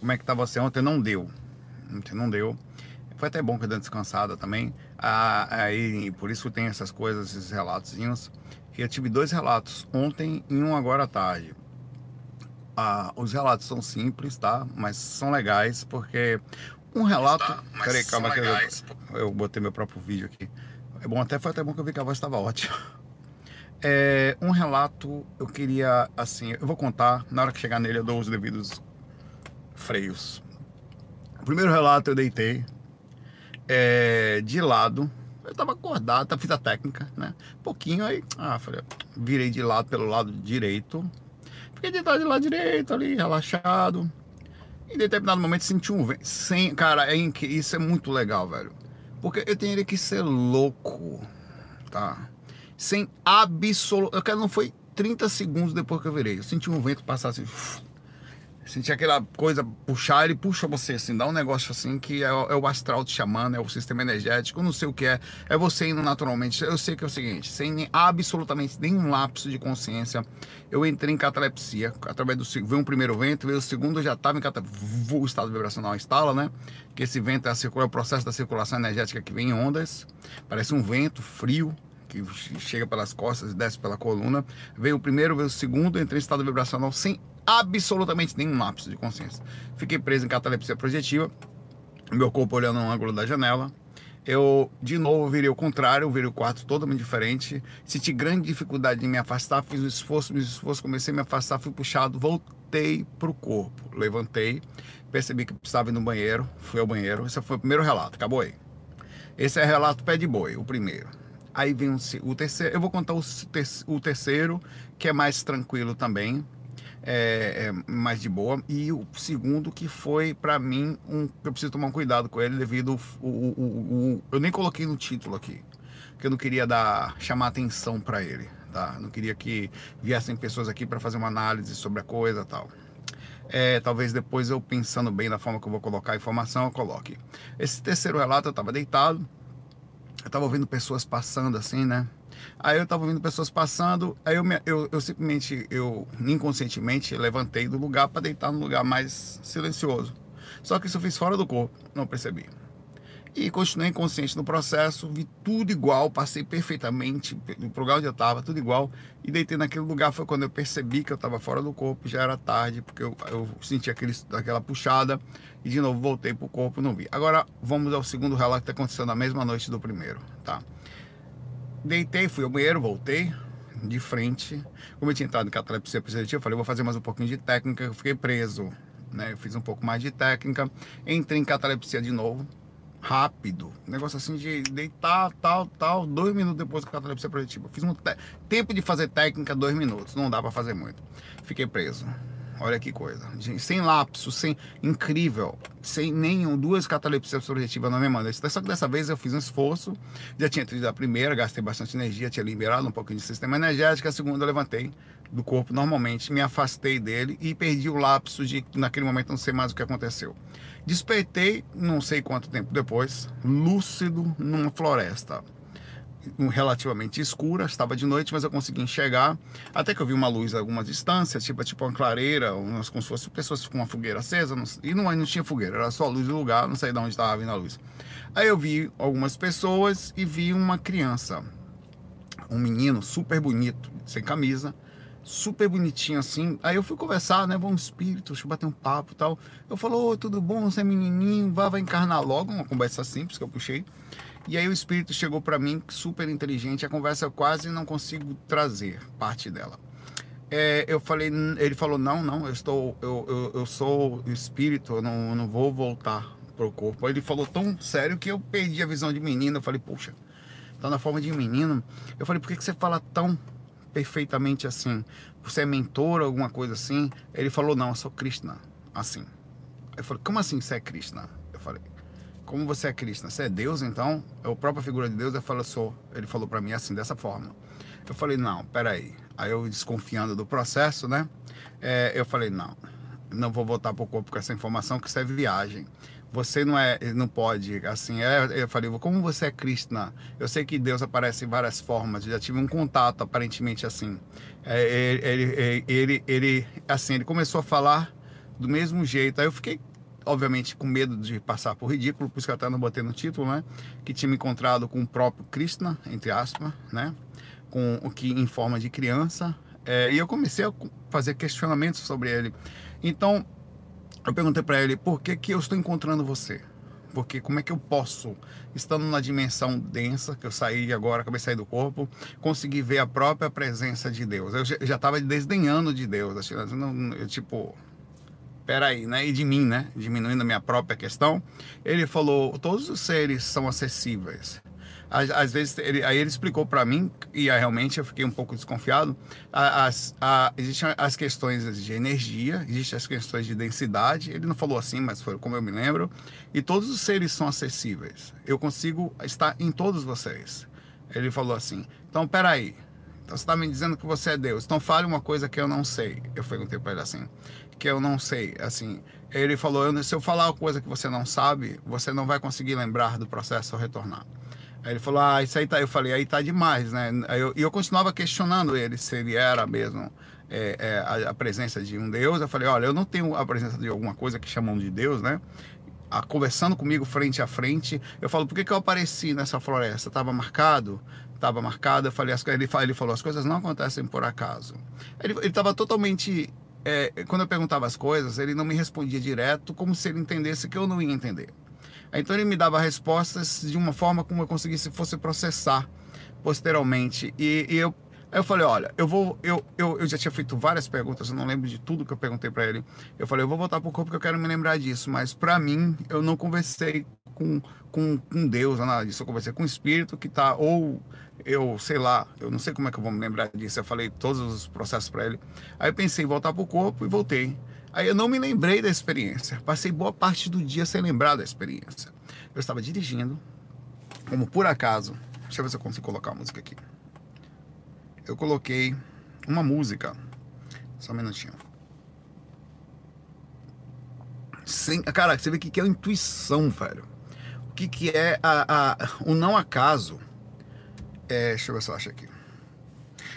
Como é que tá você ontem? Não deu. Ontem não deu. Foi até bom que eu dei descansada também. Ah, aí, por isso tem essas coisas, esses relatozinhos. Eu tive dois relatos ontem e um agora à tarde. Ah, os relatos são simples, tá? Mas são legais porque um relato. Tá, peraí, calma que eu, eu botei meu próprio vídeo aqui. É bom, até foi até bom que eu vi que a voz estava ótima. É, um relato, eu queria, assim, eu vou contar, na hora que chegar nele eu dou os devidos freios. O primeiro relato eu deitei é, de lado, eu tava acordado, fiz a técnica, né? Pouquinho aí, ah, falei, virei de lado pelo lado direito, fiquei deitado de lado direito ali, relaxado. Em determinado momento senti um vento, sem, cara, é, isso é muito legal, velho. Porque eu teria que ser louco, tá? sem absoluto. Eu quero não foi 30 segundos depois que eu virei. Eu senti um vento passar assim. Senti aquela coisa puxar, ele puxa você assim, dá um negócio assim que é, é o astral te chamando, é o sistema energético, não sei o que é, é você indo naturalmente. Eu sei que é o seguinte, sem absolutamente nenhum lapso de consciência, eu entrei em catalepsia, através do veio um primeiro vento, veio o segundo, eu já estava em catalepsia, o estado vibracional instala, né? Que esse vento é, a, é o processo da circulação energética que vem em ondas, parece um vento frio, que chega pelas costas e desce pela coluna. Veio o primeiro, veio o segundo, entrei em estado vibracional sem absolutamente nenhum lapso de consciência. Fiquei preso em catalepsia projetiva, meu corpo olhando no ângulo da janela. Eu, de novo, virei o contrário, virei o quarto totalmente diferente. Senti grande dificuldade de me afastar, fiz um esforço, fiz um esforço, comecei a me afastar, fui puxado, voltei para o corpo. Levantei, percebi que precisava ir no banheiro, fui ao banheiro. Esse foi o primeiro relato, acabou aí. Esse é o relato pé de boi, o primeiro. Aí vem o, o terceiro. Eu vou contar o, o terceiro, que é mais tranquilo também. É, é, mais de boa. E o segundo, que foi para mim um. Eu preciso tomar um cuidado com ele devido. O, o, o, eu nem coloquei no título aqui. Porque eu não queria dar chamar atenção para ele. Tá? Não queria que viessem pessoas aqui para fazer uma análise sobre a coisa tal. É, talvez depois eu pensando bem na forma que eu vou colocar a informação, eu coloque. Esse terceiro relato eu estava deitado eu tava ouvindo pessoas passando assim, né? Aí eu tava ouvindo pessoas passando, aí eu, eu, eu simplesmente, eu inconscientemente levantei do lugar para deitar num lugar mais silencioso. Só que isso eu fiz fora do corpo, não percebi. E continuei inconsciente no processo, vi tudo igual, passei perfeitamente no lugar onde eu estava, tudo igual. E deitei naquele lugar foi quando eu percebi que eu estava fora do corpo, já era tarde, porque eu, eu senti aquele, aquela puxada e de novo voltei para o corpo não vi. Agora vamos ao segundo relato que está acontecendo na mesma noite do primeiro, tá? Deitei, fui ao banheiro, voltei de frente. Como eu tinha entrado em catalepsia positiva, eu falei, vou fazer mais um pouquinho de técnica, eu fiquei preso. Né? Eu fiz um pouco mais de técnica, entrei em catalepsia de novo, rápido. Negócio assim de deitar, tal, tal, dois minutos depois da catalepsia projetiva. Fiz um tempo de fazer técnica, dois minutos. Não dá para fazer muito. Fiquei preso. Olha que coisa. Sem lapso, sem. Incrível. Sem nenhum. Duas catalepsias projetivas na mesma noite. Só que dessa vez eu fiz um esforço. Já tinha tido a primeira, gastei bastante energia, tinha liberado um pouquinho de sistema energético. A segunda eu levantei do corpo normalmente, me afastei dele e perdi o lapso de, naquele momento, não sei mais o que aconteceu. Despertei, não sei quanto tempo depois, lúcido numa floresta relativamente escura, estava de noite, mas eu consegui enxergar, até que eu vi uma luz a alguma distância, tipo, tipo uma clareira, umas, como se fosse pessoas com uma fogueira acesa, não, e não, não tinha fogueira, era só luz do lugar, não sei de onde estava vindo a luz. Aí eu vi algumas pessoas e vi uma criança, um menino super bonito, sem camisa, super bonitinho assim. Aí eu fui conversar, né? Bom espírito, deixa eu bater um papo e tal. Eu falou, oh, tudo bom? Você é menininho, vá, vai encarnar logo. Uma conversa simples que eu puxei. E aí o espírito chegou para mim, super inteligente. A conversa eu quase não consigo trazer parte dela. É, eu falei, ele falou, não, não, eu estou, eu, eu, eu sou espírito, eu não, eu não vou voltar pro corpo. Ele falou tão sério que eu perdi a visão de menino. Eu falei, puxa, tá na forma de menino. Eu falei, por que, que você fala tão perfeitamente assim. Você é mentor, alguma coisa assim? Ele falou, não, eu sou Krishna. Assim. Eu falei, como assim você é Krishna? Eu falei, como você é Krishna? Você é Deus, então? É a própria figura de Deus? Eu falei, sou. Ele falou para mim assim, dessa forma. Eu falei, não, peraí. Aí eu desconfiando do processo, né? É, eu falei, não, não vou voltar pro corpo com essa informação, que isso é viagem você não é, não pode, assim, é, eu falei, como você é Krishna? Eu sei que Deus aparece em várias formas, já tive um contato aparentemente assim. É, ele, ele, ele, ele, assim, ele começou a falar do mesmo jeito. Aí eu fiquei, obviamente, com medo de passar por ridículo, por isso que até não botei no título, né? Que tinha me encontrado com o próprio Krishna, entre aspas, né? Com o que em forma de criança. É, e eu comecei a fazer questionamentos sobre ele. Então, eu perguntei para ele, por que, que eu estou encontrando você? Porque como é que eu posso, estando na dimensão densa, que eu saí agora, acabei de sair do corpo, conseguir ver a própria presença de Deus? Eu já estava desdenhando de Deus, assim, eu, tipo, peraí, né? E de mim, né? Diminuindo a minha própria questão. Ele falou, todos os seres são acessíveis às vezes, ele, aí ele explicou para mim, e realmente eu fiquei um pouco desconfiado, as, a, existem as questões de energia, existem as questões de densidade, ele não falou assim, mas foi como eu me lembro, e todos os seres são acessíveis. Eu consigo estar em todos vocês. Ele falou assim, então peraí, então você está me dizendo que você é Deus, então fale uma coisa que eu não sei. Eu perguntei para ele assim, que eu não sei, assim, ele falou, se eu falar uma coisa que você não sabe, você não vai conseguir lembrar do processo ao retornar. Aí ele falou, ah, isso aí tá. Eu falei, aí tá demais, né? E eu, eu, continuava questionando ele se ele era mesmo é, é, a, a, presença de um Deus. Eu falei, olha, eu não tenho a presença de alguma coisa que chamam de Deus, né? A, conversando comigo frente a frente, eu falo, por que, que eu apareci nessa floresta? Estava marcado? Estava marcado. Eu falei, as, ele, ele falou, as coisas não acontecem por acaso. Ele estava totalmente. É, quando eu perguntava as coisas, ele não me respondia direto, como se ele entendesse que eu não ia entender. Então ele me dava respostas de uma forma como eu conseguisse fosse processar posteriormente. E, e eu eu falei, olha, eu vou, eu, eu, eu já tinha feito várias perguntas, eu não lembro de tudo que eu perguntei para ele. Eu falei, eu vou voltar pro corpo porque eu quero me lembrar disso, mas para mim eu não conversei com, com, com Deus, nada disso, eu conversei com o espírito que tá ou eu, sei lá, eu não sei como é que eu vou me lembrar disso. Eu falei todos os processos para ele. Aí eu pensei em voltar pro corpo e voltei. Aí eu não me lembrei da experiência. Passei boa parte do dia sem lembrar da experiência. Eu estava dirigindo, como por acaso. Deixa eu ver se eu consigo colocar a música aqui. Eu coloquei uma música. Só um minutinho. Sem, cara, você vê o que é a intuição, velho. O que, que é a, a, o não acaso. É, deixa eu ver se eu acho aqui.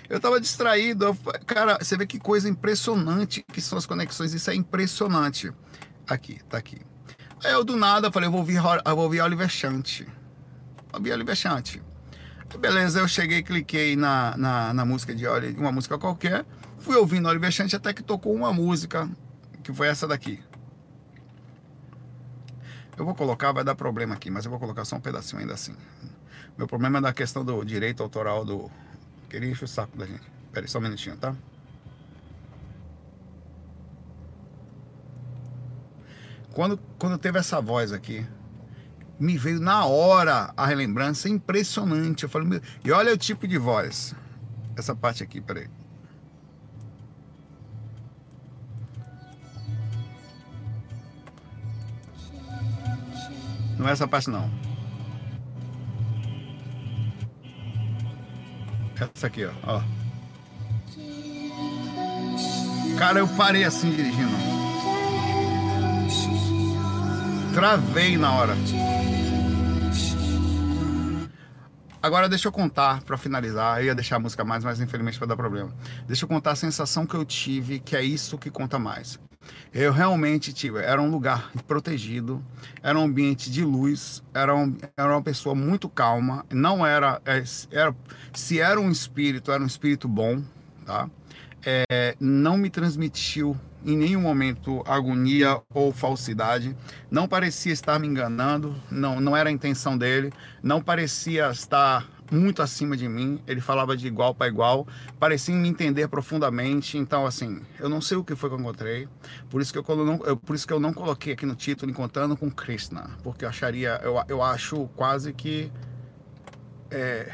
Eu tava distraído. Eu, cara, você vê que coisa impressionante que são as conexões. Isso é impressionante. Aqui, tá aqui. Aí eu do nada falei, eu vou ouvir, eu vou ouvir Oliver Chante. Ouvir Oliver Chante. Beleza, eu cheguei, cliquei na, na, na música de Oliver, uma música qualquer. Fui ouvindo Oliver Chante até que tocou uma música, que foi essa daqui. Eu vou colocar, vai dar problema aqui, mas eu vou colocar só um pedacinho ainda assim. Meu problema é da questão do direito autoral do, Queria encher o saco da gente. Pera aí, só um minutinho, tá? Quando, quando teve essa voz aqui, me veio na hora a relembrança impressionante. Eu falei, e olha o tipo de voz. Essa parte aqui, peraí. Não é essa parte não. Essa aqui, ó. ó. Cara, eu parei assim dirigindo. Travei na hora. Agora deixa eu contar para finalizar. Eu ia deixar a música mais, mas infelizmente vai dar problema. Deixa eu contar a sensação que eu tive, que é isso que conta mais. Eu realmente tive, era um lugar protegido, era um ambiente de luz, era, um, era uma pessoa muito calma, não era, é, era, se era um espírito, era um espírito bom, tá? É, não me transmitiu em nenhum momento agonia ou falsidade, não parecia estar me enganando, não, não era a intenção dele, não parecia estar muito acima de mim, ele falava de igual para igual, parecia me entender profundamente. Então, assim, eu não sei o que foi que eu encontrei, por isso que eu, não, eu, por isso que eu não coloquei aqui no título Encontrando com Krishna, porque eu acharia, eu, eu acho quase que. É,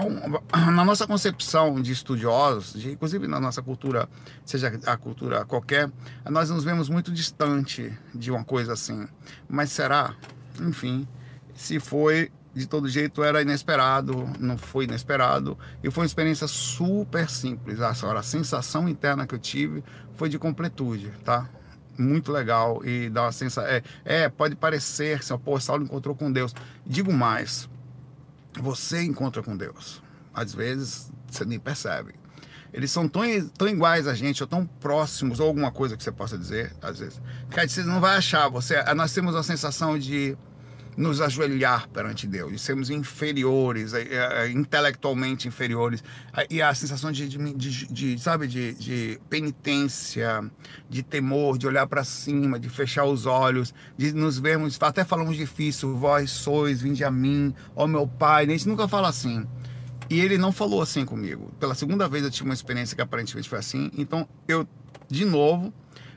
um, na nossa concepção de estudiosos, de, inclusive na nossa cultura, seja a cultura qualquer, nós nos vemos muito distante de uma coisa assim. Mas será? Enfim, se foi de todo jeito era inesperado, não foi inesperado e foi uma experiência super simples. Agora, a sensação interna que eu tive foi de completude, tá? Muito legal e dá uma sensação. É, é pode parecer que pô, Saulo encontrou com Deus. Digo mais, você encontra com Deus. Às vezes você nem percebe. eles são tão, tão iguais a gente, ou tão próximos, ou alguma coisa que você possa dizer, às vezes. Cara, você não vai achar. Você, nós temos a sensação de nos ajoelhar perante Deus, de sermos inferiores, é, é, intelectualmente inferiores, e a sensação de, de, de, de sabe, de, penitência, de temor, de olhar para cima, de fechar os olhos, de nos vermos, até falamos difícil, vós sois, vinde a mim, ó meu Pai, a gente nunca fala assim. E ele não falou assim comigo. Pela segunda vez eu tive uma experiência que aparentemente foi assim, então eu, de novo,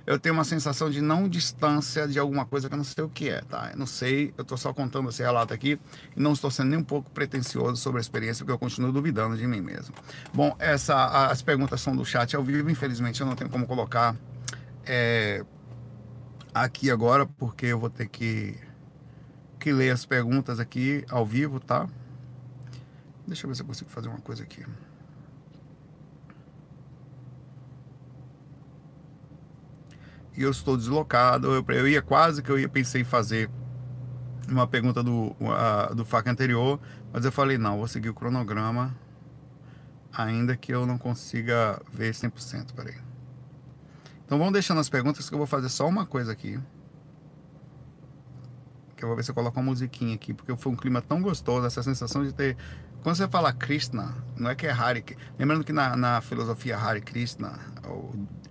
eu tenho uma sensação de não distância de alguma coisa que eu não sei o que é, tá? Eu não sei, eu estou só contando esse relato aqui e não estou sendo nem um pouco pretencioso sobre a experiência, porque eu continuo duvidando de mim mesmo. Bom, essa, as perguntas são do chat ao vivo, infelizmente eu não tenho como colocar é, aqui agora, porque eu vou ter que, que ler as perguntas aqui ao vivo, tá? Deixa eu ver se eu consigo fazer uma coisa aqui. E eu estou deslocado. Eu, eu ia quase que eu ia pensei em fazer uma pergunta do, do FAC anterior, mas eu falei, não, vou seguir o cronograma, ainda que eu não consiga ver 100%, peraí. Então vamos deixando as perguntas que eu vou fazer só uma coisa aqui. Que eu vou ver se eu coloco uma musiquinha aqui, porque foi um clima tão gostoso, essa sensação de ter quando você fala Krishna, não é que é Hare. Lembrando que na, na filosofia Hare Krishna,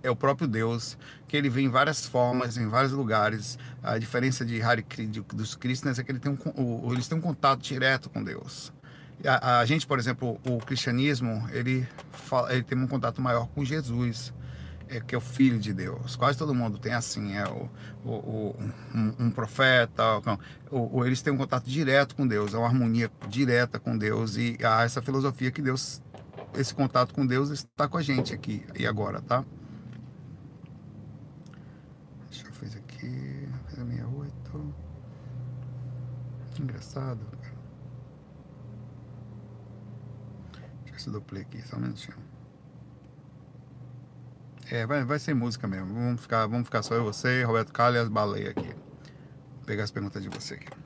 é o próprio Deus, que ele vem em várias formas, em vários lugares. A diferença de Hare dos Krishnas é que ele tem um, eles têm um contato direto com Deus. A, a gente, por exemplo, o cristianismo, ele, fala, ele tem um contato maior com Jesus é, que é o filho de Deus. Quase todo mundo tem assim, é o, o, um, um, profeta, o, o, eles têm um contato direto com Deus, é uma harmonia direta com Deus e há essa filosofia que Deus, esse contato com Deus está com a gente aqui e agora, tá? Deixa eu fazer aqui, fazer 68. Engraçado. Deixa eu ver se eu aqui, só um minutinho. É, vai, vai ser música mesmo. Vamos ficar, vamos ficar só eu, você, Roberto Carlos e as baleias aqui. Vou pegar as perguntas de você aqui.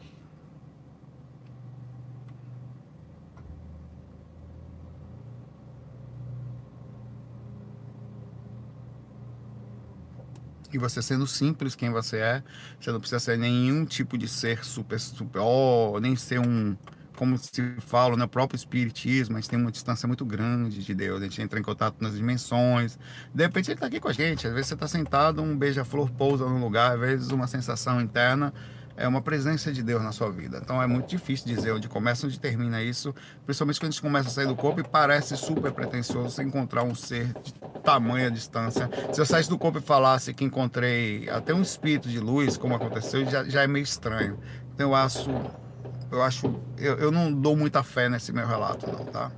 E você sendo simples quem você é, você não precisa ser nenhum tipo de ser super, super, oh, nem ser um, como se fala, no né, próprio espiritismo, a gente tem uma distância muito grande de Deus, a gente entra em contato nas dimensões. De repente ele está aqui com a gente, às vezes você está sentado, um beija-flor pousa num lugar, às vezes uma sensação interna é uma presença de Deus na sua vida. Então é muito difícil dizer onde começa, onde termina isso, principalmente quando a gente começa a sair do corpo e parece super pretensioso você encontrar um ser de tamanha distância. Se eu saísse do corpo e falasse que encontrei até um espírito de luz, como aconteceu, já, já é meio estranho. Então eu acho eu acho. Eu, eu não dou muita fé nesse meu relato, não, tá?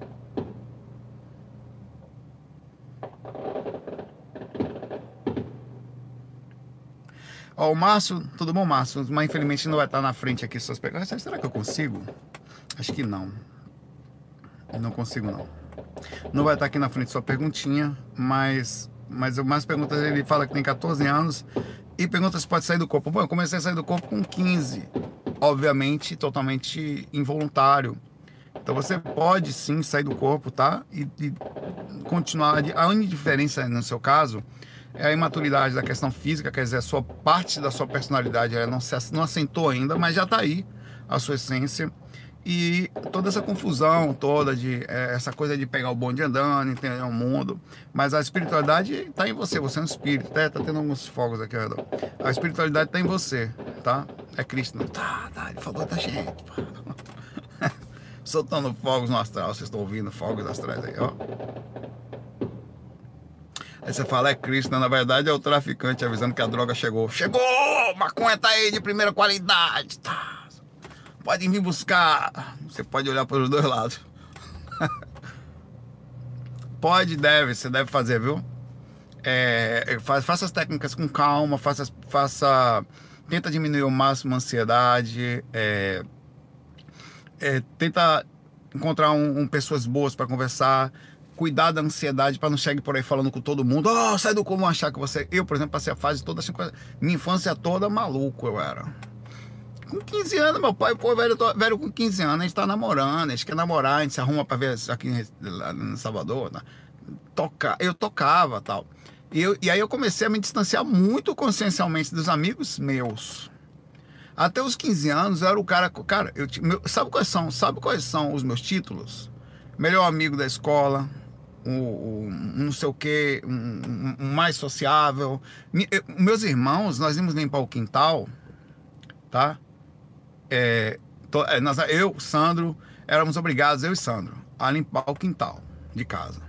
Ó, o Márcio, tudo bom, Márcio? Mas infelizmente não vai estar na frente aqui suas perguntas. Será que eu consigo? Acho que não. Não consigo, não. Não vai estar aqui na frente sua perguntinha, mas, mas mais perguntas ele fala que tem 14 anos e pergunta se pode sair do corpo. Bom, eu comecei a sair do corpo com 15 obviamente totalmente involuntário. Então você pode sim sair do corpo, tá? E, e continuar. A única diferença no seu caso é a imaturidade da questão física, quer dizer, a sua parte da sua personalidade ela não, se, não assentou ainda, mas já está aí a sua essência. E toda essa confusão toda, de é, essa coisa de pegar o bonde andando, entender o mundo. Mas a espiritualidade está em você, você é um espírito. Tá, tá tendo alguns fogos aqui, A espiritualidade está em você, tá? É Cristo, não. Tá, tá, ele falou da gente, Soltando fogos no astral, vocês estão ouvindo fogos astrais aí, ó. Aí você fala, é Cristo, na verdade é o traficante avisando que a droga chegou. Chegou! Maconha tá aí de primeira qualidade, tá? Podem vir buscar. Você pode olhar para os dois lados. pode, deve, você deve fazer, viu? É, faça as técnicas com calma, faça, faça tenta diminuir o máximo a ansiedade, é, é, tenta encontrar um, um pessoas boas para conversar, cuidar da ansiedade para não chegar por aí falando com todo mundo, oh, sai do como achar que você. Eu, por exemplo, passei a fase toda, assim, minha infância toda maluco eu era com 15 anos, meu pai, pô, velho, tô, velho com 15 anos, a gente tá namorando, a gente quer namorar, a gente se arruma pra ver aqui em Salvador, né? tocar, eu tocava tal. E, eu, e aí eu comecei a me distanciar muito consciencialmente dos amigos meus. Até os 15 anos eu era o cara. Cara, eu, meu, sabe quais são? Sabe quais são os meus títulos? Melhor amigo da escola, o, não sei o que, um, um, mais sociável. meus irmãos, nós íamos limpar o quintal, tá? É, to, é, nós, eu, Sandro, éramos obrigados, eu e Sandro, a limpar o quintal de casa.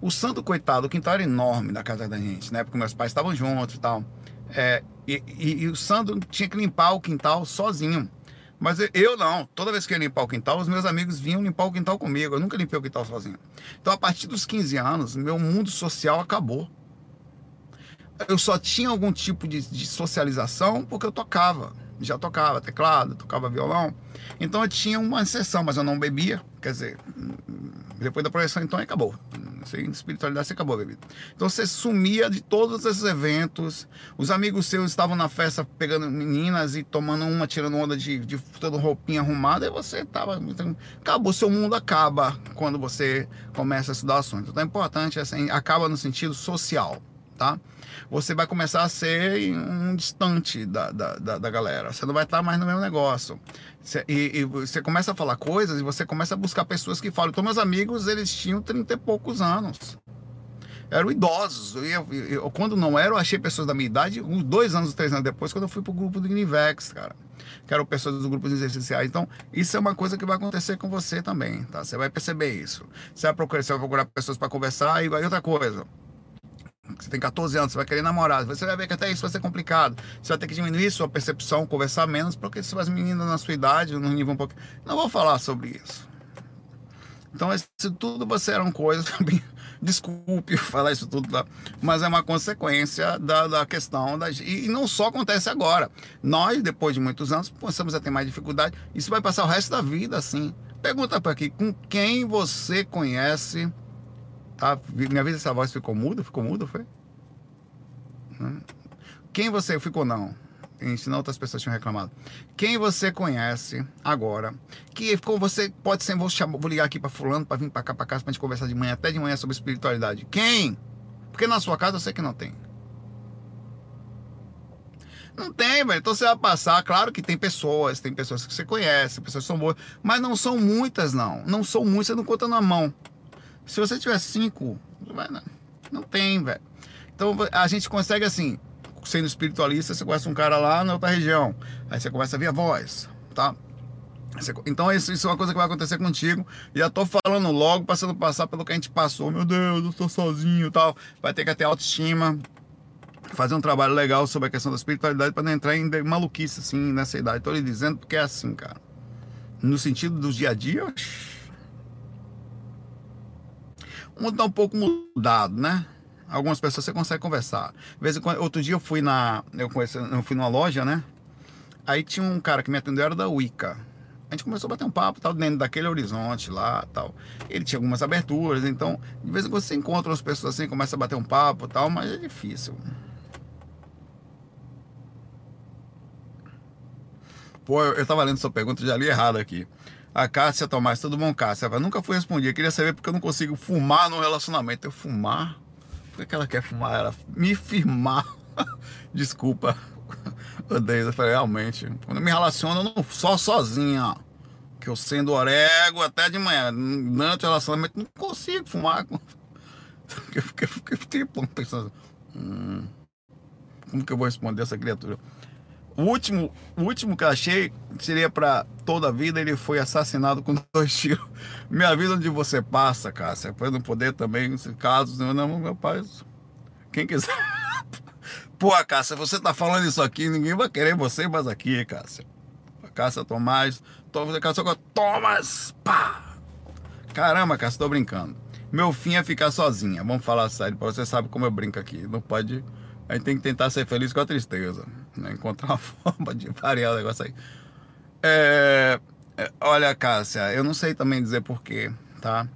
O santo, coitado, o quintal era enorme da casa da gente, né? Porque meus pais estavam juntos e tal. É, e, e, e, o Sandro tinha que limpar o quintal sozinho. Mas eu não. Toda vez que eu ia limpar o quintal, os meus amigos vinham limpar o quintal comigo. Eu nunca limpei o quintal sozinho. Então, a partir dos 15 anos, meu mundo social acabou. Eu só tinha algum tipo de, de socialização porque eu tocava. Já tocava teclado, tocava violão. Então eu tinha uma exceção, mas eu não bebia. Quer dizer, depois da projeção, então acabou sem espiritualidade, você acabou a bebida. Então você sumia de todos esses eventos. Os amigos seus estavam na festa pegando meninas e tomando uma, tirando onda de, de toda roupinha arrumada, e você tava. Então, acabou, seu mundo acaba quando você começa a estudar assuntos. Então é importante, assim, acaba no sentido social, tá? Você vai começar a ser um distante da, da, da, da galera. Você não vai estar mais no mesmo negócio. E, e, você começa a falar coisas e você começa a buscar pessoas que falam. Então, meus amigos, eles tinham 30 e poucos anos. Eram idosos. Eu, eu, eu, quando não eram, achei pessoas da minha idade, uns dois anos, três anos depois, quando eu fui pro grupo do Univex, cara. Que eram pessoas dos grupos exerciciais. Então, isso é uma coisa que vai acontecer com você também, tá? Você vai perceber isso. Você vai procurar, você vai procurar pessoas para conversar e vai outra coisa. Você tem 14 anos, você vai querer namorar. Você vai ver que até isso vai ser complicado. Você vai ter que diminuir sua percepção, conversar menos, porque se as meninas na sua idade, no nível um pouco. Não vou falar sobre isso. Então, isso tudo você eram coisas. Desculpe falar isso tudo, tá? mas é uma consequência da, da questão da. E não só acontece agora. Nós, depois de muitos anos, começamos a ter mais dificuldade. Isso vai passar o resto da vida assim. Pergunta para aqui: com quem você conhece? Tá? Minha vida essa voz ficou muda? Ficou muda, foi? Quem você ficou não? Senão outras pessoas tinham reclamado. Quem você conhece agora, que com você pode ser, vou, chamar, vou ligar aqui para fulano para vir para cá para casa para gente conversar de manhã, até de manhã sobre espiritualidade. Quem? Porque na sua casa eu sei que não tem. Não tem, velho. Então você vai passar, claro que tem pessoas, tem pessoas que você conhece, pessoas que são boas, mas não são muitas, não. Não são muitas, você não conta na mão. Se você tiver cinco, não, não tem, velho. Então a gente consegue assim, sendo espiritualista, você conhece um cara lá na outra região, aí você começa a ver a voz, tá? Então isso, isso é uma coisa que vai acontecer contigo. Já tô falando logo, passando passar pelo que a gente passou. Meu Deus, eu tô sozinho e tal. Vai ter que ter autoestima, fazer um trabalho legal sobre a questão da espiritualidade para não entrar em maluquice assim nessa idade. Tô lhe dizendo porque é assim, cara. No sentido do dia a dia, o mundo tá um pouco mudado, né? Algumas pessoas você consegue conversar. vez em quando, outro dia eu fui na. Eu, conheci, eu fui numa loja, né? Aí tinha um cara que me atendeu, era da Wicca. A gente começou a bater um papo, tal, dentro daquele horizonte lá, tal. Ele tinha algumas aberturas, então, de vez em quando você encontra as pessoas assim, começa a bater um papo, tal, mas é difícil. Pô, eu, eu tava lendo sua pergunta, já li errado aqui. A Cássia Tomás, tudo bom, Cássia? Eu nunca fui responder. Queria saber porque eu não consigo fumar no relacionamento. Eu fumar? Por que ela quer fumar? Ela me firmar. Desculpa. Odeio. Eu falei, realmente. Quando eu me relaciono, eu não só sozinha. Que eu sendo orego até de manhã. Durante o relacionamento, não consigo fumar. Eu fiquei, fiquei, fiquei pensando. Hum, como que eu vou responder essa criatura? O último, o último que achei seria para toda a vida. Ele foi assassinado com dois tiros. Minha vida onde você passa, Cássia. Para não poder também, casos, não, não, meu pai. Quem quiser. Pô, Cássia, você tá falando isso aqui, ninguém vai querer você mais aqui, Cássia. Cássia Tomás, Cássia Tomás, pá! Caramba, Cássia, tô brincando. Meu fim é ficar sozinha. Vamos falar sério, você sabe como eu brinco aqui. Não pode. A gente tem que tentar ser feliz com a tristeza né? encontrar uma forma de variar o negócio aí. É, é, olha, Cássia, eu não sei também dizer porquê, tá?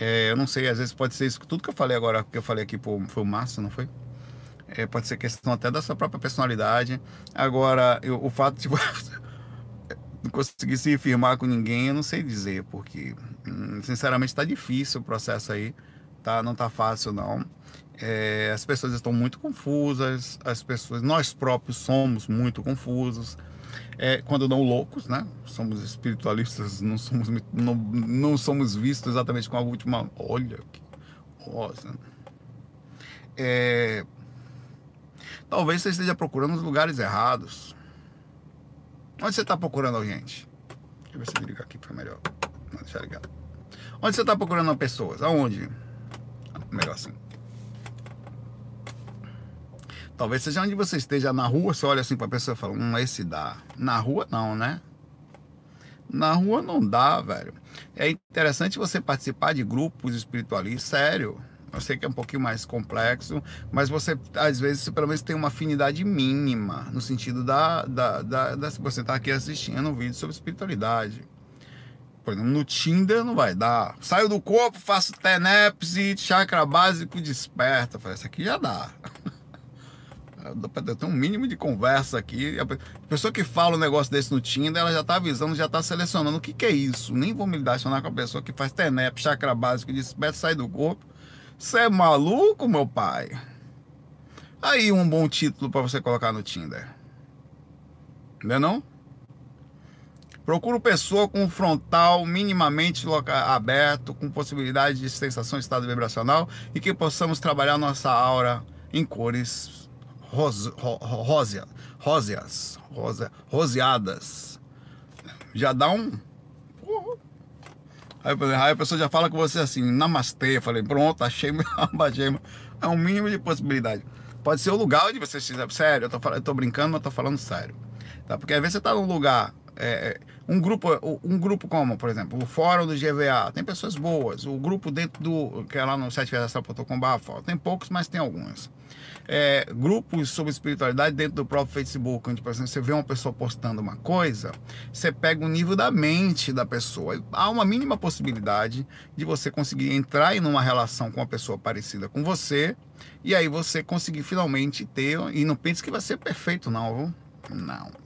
É, eu não sei, às vezes pode ser isso, tudo que eu falei agora, que eu falei aqui foi o Márcio, não foi? É, pode ser questão até da sua própria personalidade. Agora, eu, o fato de não conseguir se firmar com ninguém, eu não sei dizer, porque, hum, sinceramente, está difícil o processo aí tá? Não tá fácil não. É, as pessoas estão muito confusas, as pessoas, nós próprios somos muito confusos. É, quando não loucos, né? Somos espiritualistas, não somos, não, não somos vistos exatamente com a última. Olha que rosa. É, talvez você esteja procurando os lugares errados. Onde você está procurando gente? Deixa eu ver se eu ligar aqui para melhor. Não, deixa. Onde você está procurando pessoas? Aonde? Melhor assim. Talvez seja onde você esteja na rua, você olha assim para a pessoa e fala, hum, esse dá. Na rua não, né? Na rua não dá, velho. É interessante você participar de grupos espiritualistas, sério. Eu sei que é um pouquinho mais complexo, mas você, às vezes, pelo menos tem uma afinidade mínima, no sentido da, da, da, da você estar tá aqui assistindo um vídeo sobre espiritualidade. Por exemplo, no Tinder não vai dar. Saio do corpo, faço tenepse, chakra básico, desperta. Falei, isso aqui já dá. Tem um mínimo de conversa aqui. A pessoa que fala um negócio desse no Tinder, ela já está avisando, já está selecionando. O que, que é isso? Nem vou me relacionar com a pessoa que faz TENEP, chakra básico, desperta, sai do corpo. Você é maluco, meu pai? Aí um bom título para você colocar no Tinder. Não é não? Procuro pessoa com frontal minimamente aberto, com possibilidade de sensação de estado vibracional e que possamos trabalhar nossa aura em cores ros, ro, rósea, róseas, rosa, roseadas. Já dá um. Aí, a pessoa já fala com você assim, namastê. Eu falei, pronto, achei, achei. É um mínimo de possibilidade. Pode ser o lugar onde você estiver. Sério, eu tô, eu tô brincando, mas tô falando sério. Tá? Porque às vezes você tá num lugar. É, é um grupo, um grupo como, por exemplo, o fórum do GVA, tem pessoas boas. O grupo dentro do, que é lá no site tem poucos, mas tem alguns é, grupos sobre espiritualidade dentro do próprio Facebook, onde, por exemplo, você vê uma pessoa postando uma coisa, você pega o nível da mente da pessoa. Há uma mínima possibilidade de você conseguir entrar em uma relação com uma pessoa parecida com você, e aí você conseguir finalmente ter. E não pense que vai ser perfeito, não, viu? Não.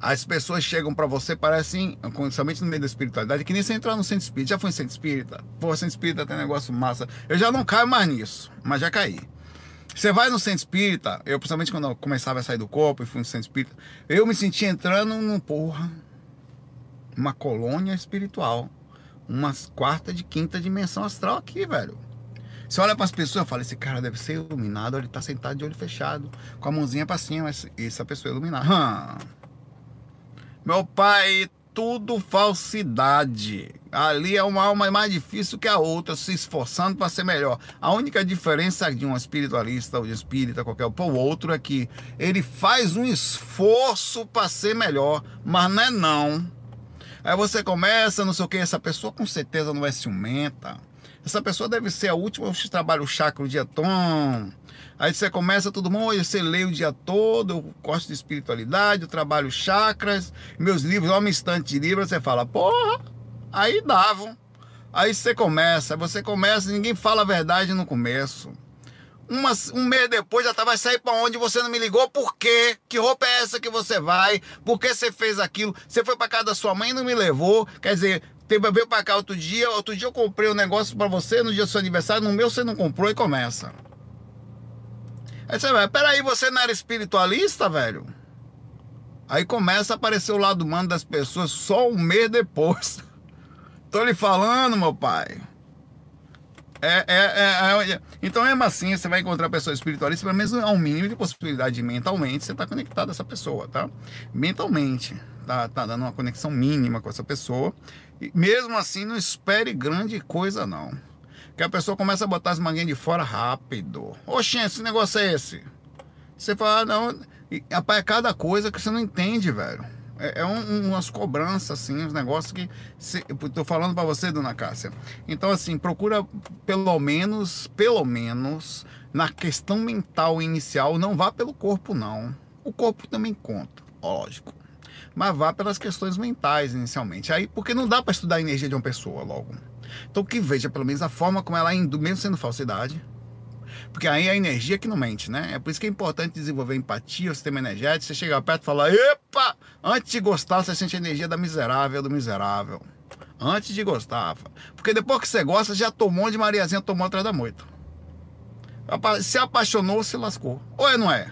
As pessoas chegam para você, parecem, principalmente no meio da espiritualidade, que nem você entrar no centro espírita. Já foi em centro espírita? Pô, centro espírita tem negócio massa. Eu já não caio mais nisso, mas já caí. Você vai no centro espírita, eu principalmente quando eu começava a sair do corpo e fui no centro espírita, eu me sentia entrando num porra, uma colônia espiritual, uma quarta de quinta dimensão astral aqui, velho. Você olha para as pessoas e fala, esse cara deve ser iluminado, ele tá sentado de olho fechado, com a mãozinha para cima, essa pessoa é iluminada. Hum. Meu pai tudo falsidade. Ali é uma alma mais difícil que a outra, se esforçando para ser melhor. A única diferença de um espiritualista ou de espírita, qualquer para o outro, é que ele faz um esforço para ser melhor, mas não é não. Aí você começa, não sei o que, essa pessoa com certeza não é ciumenta. Essa pessoa deve ser a última que trabalha o chakra o dia Aí você começa todo mundo, você lê o dia todo, eu gosto de espiritualidade, eu trabalho chakras, meus livros, uma estante de livros, você fala, porra, aí davam. Aí você começa, você começa, ninguém fala a verdade no começo. Uma, um mês depois já tá, vai sair para onde você não me ligou, por quê? Que roupa é essa que você vai? Por que você fez aquilo? Você foi para casa da sua mãe e não me levou? Quer dizer, teve, veio para cá outro dia, outro dia eu comprei um negócio para você, no dia do seu aniversário, no meu você não comprou e começa. Aí você vai, peraí, você não era espiritualista, velho? Aí começa a aparecer o lado humano das pessoas só um mês depois. Tô lhe falando, meu pai. É, é, é, é, então, mesmo assim, você vai encontrar pessoas espiritualistas, pelo menos há um mínimo de possibilidade de mentalmente você estar tá conectado a essa pessoa, tá? Mentalmente, tá, tá dando uma conexão mínima com essa pessoa. E mesmo assim, não espere grande coisa, não que a pessoa começa a botar as manguinhas de fora rápido. Oxê, esse negócio é esse? Você fala, ah, não, rapaz, é cada coisa que você não entende, velho. É, é um, umas cobranças, assim, uns negócios que. Se, eu tô falando para você, dona Cássia. Então, assim, procura pelo menos, pelo menos, na questão mental inicial, não vá pelo corpo, não. O corpo também conta, lógico. Mas vá pelas questões mentais inicialmente. Aí, porque não dá para estudar a energia de uma pessoa logo. Então que veja pelo menos a forma como ela é indo, mesmo sendo falsidade. Porque aí é a energia que não mente, né? É por isso que é importante desenvolver empatia, o sistema energético. Você chega perto e fala, epa! Antes de gostar, você sente a energia da miserável, do miserável. Antes de gostar. Porque depois que você gosta, já tomou de Mariazinha, tomou atrás da moita. Se apaixonou, se lascou. Ou é, não é?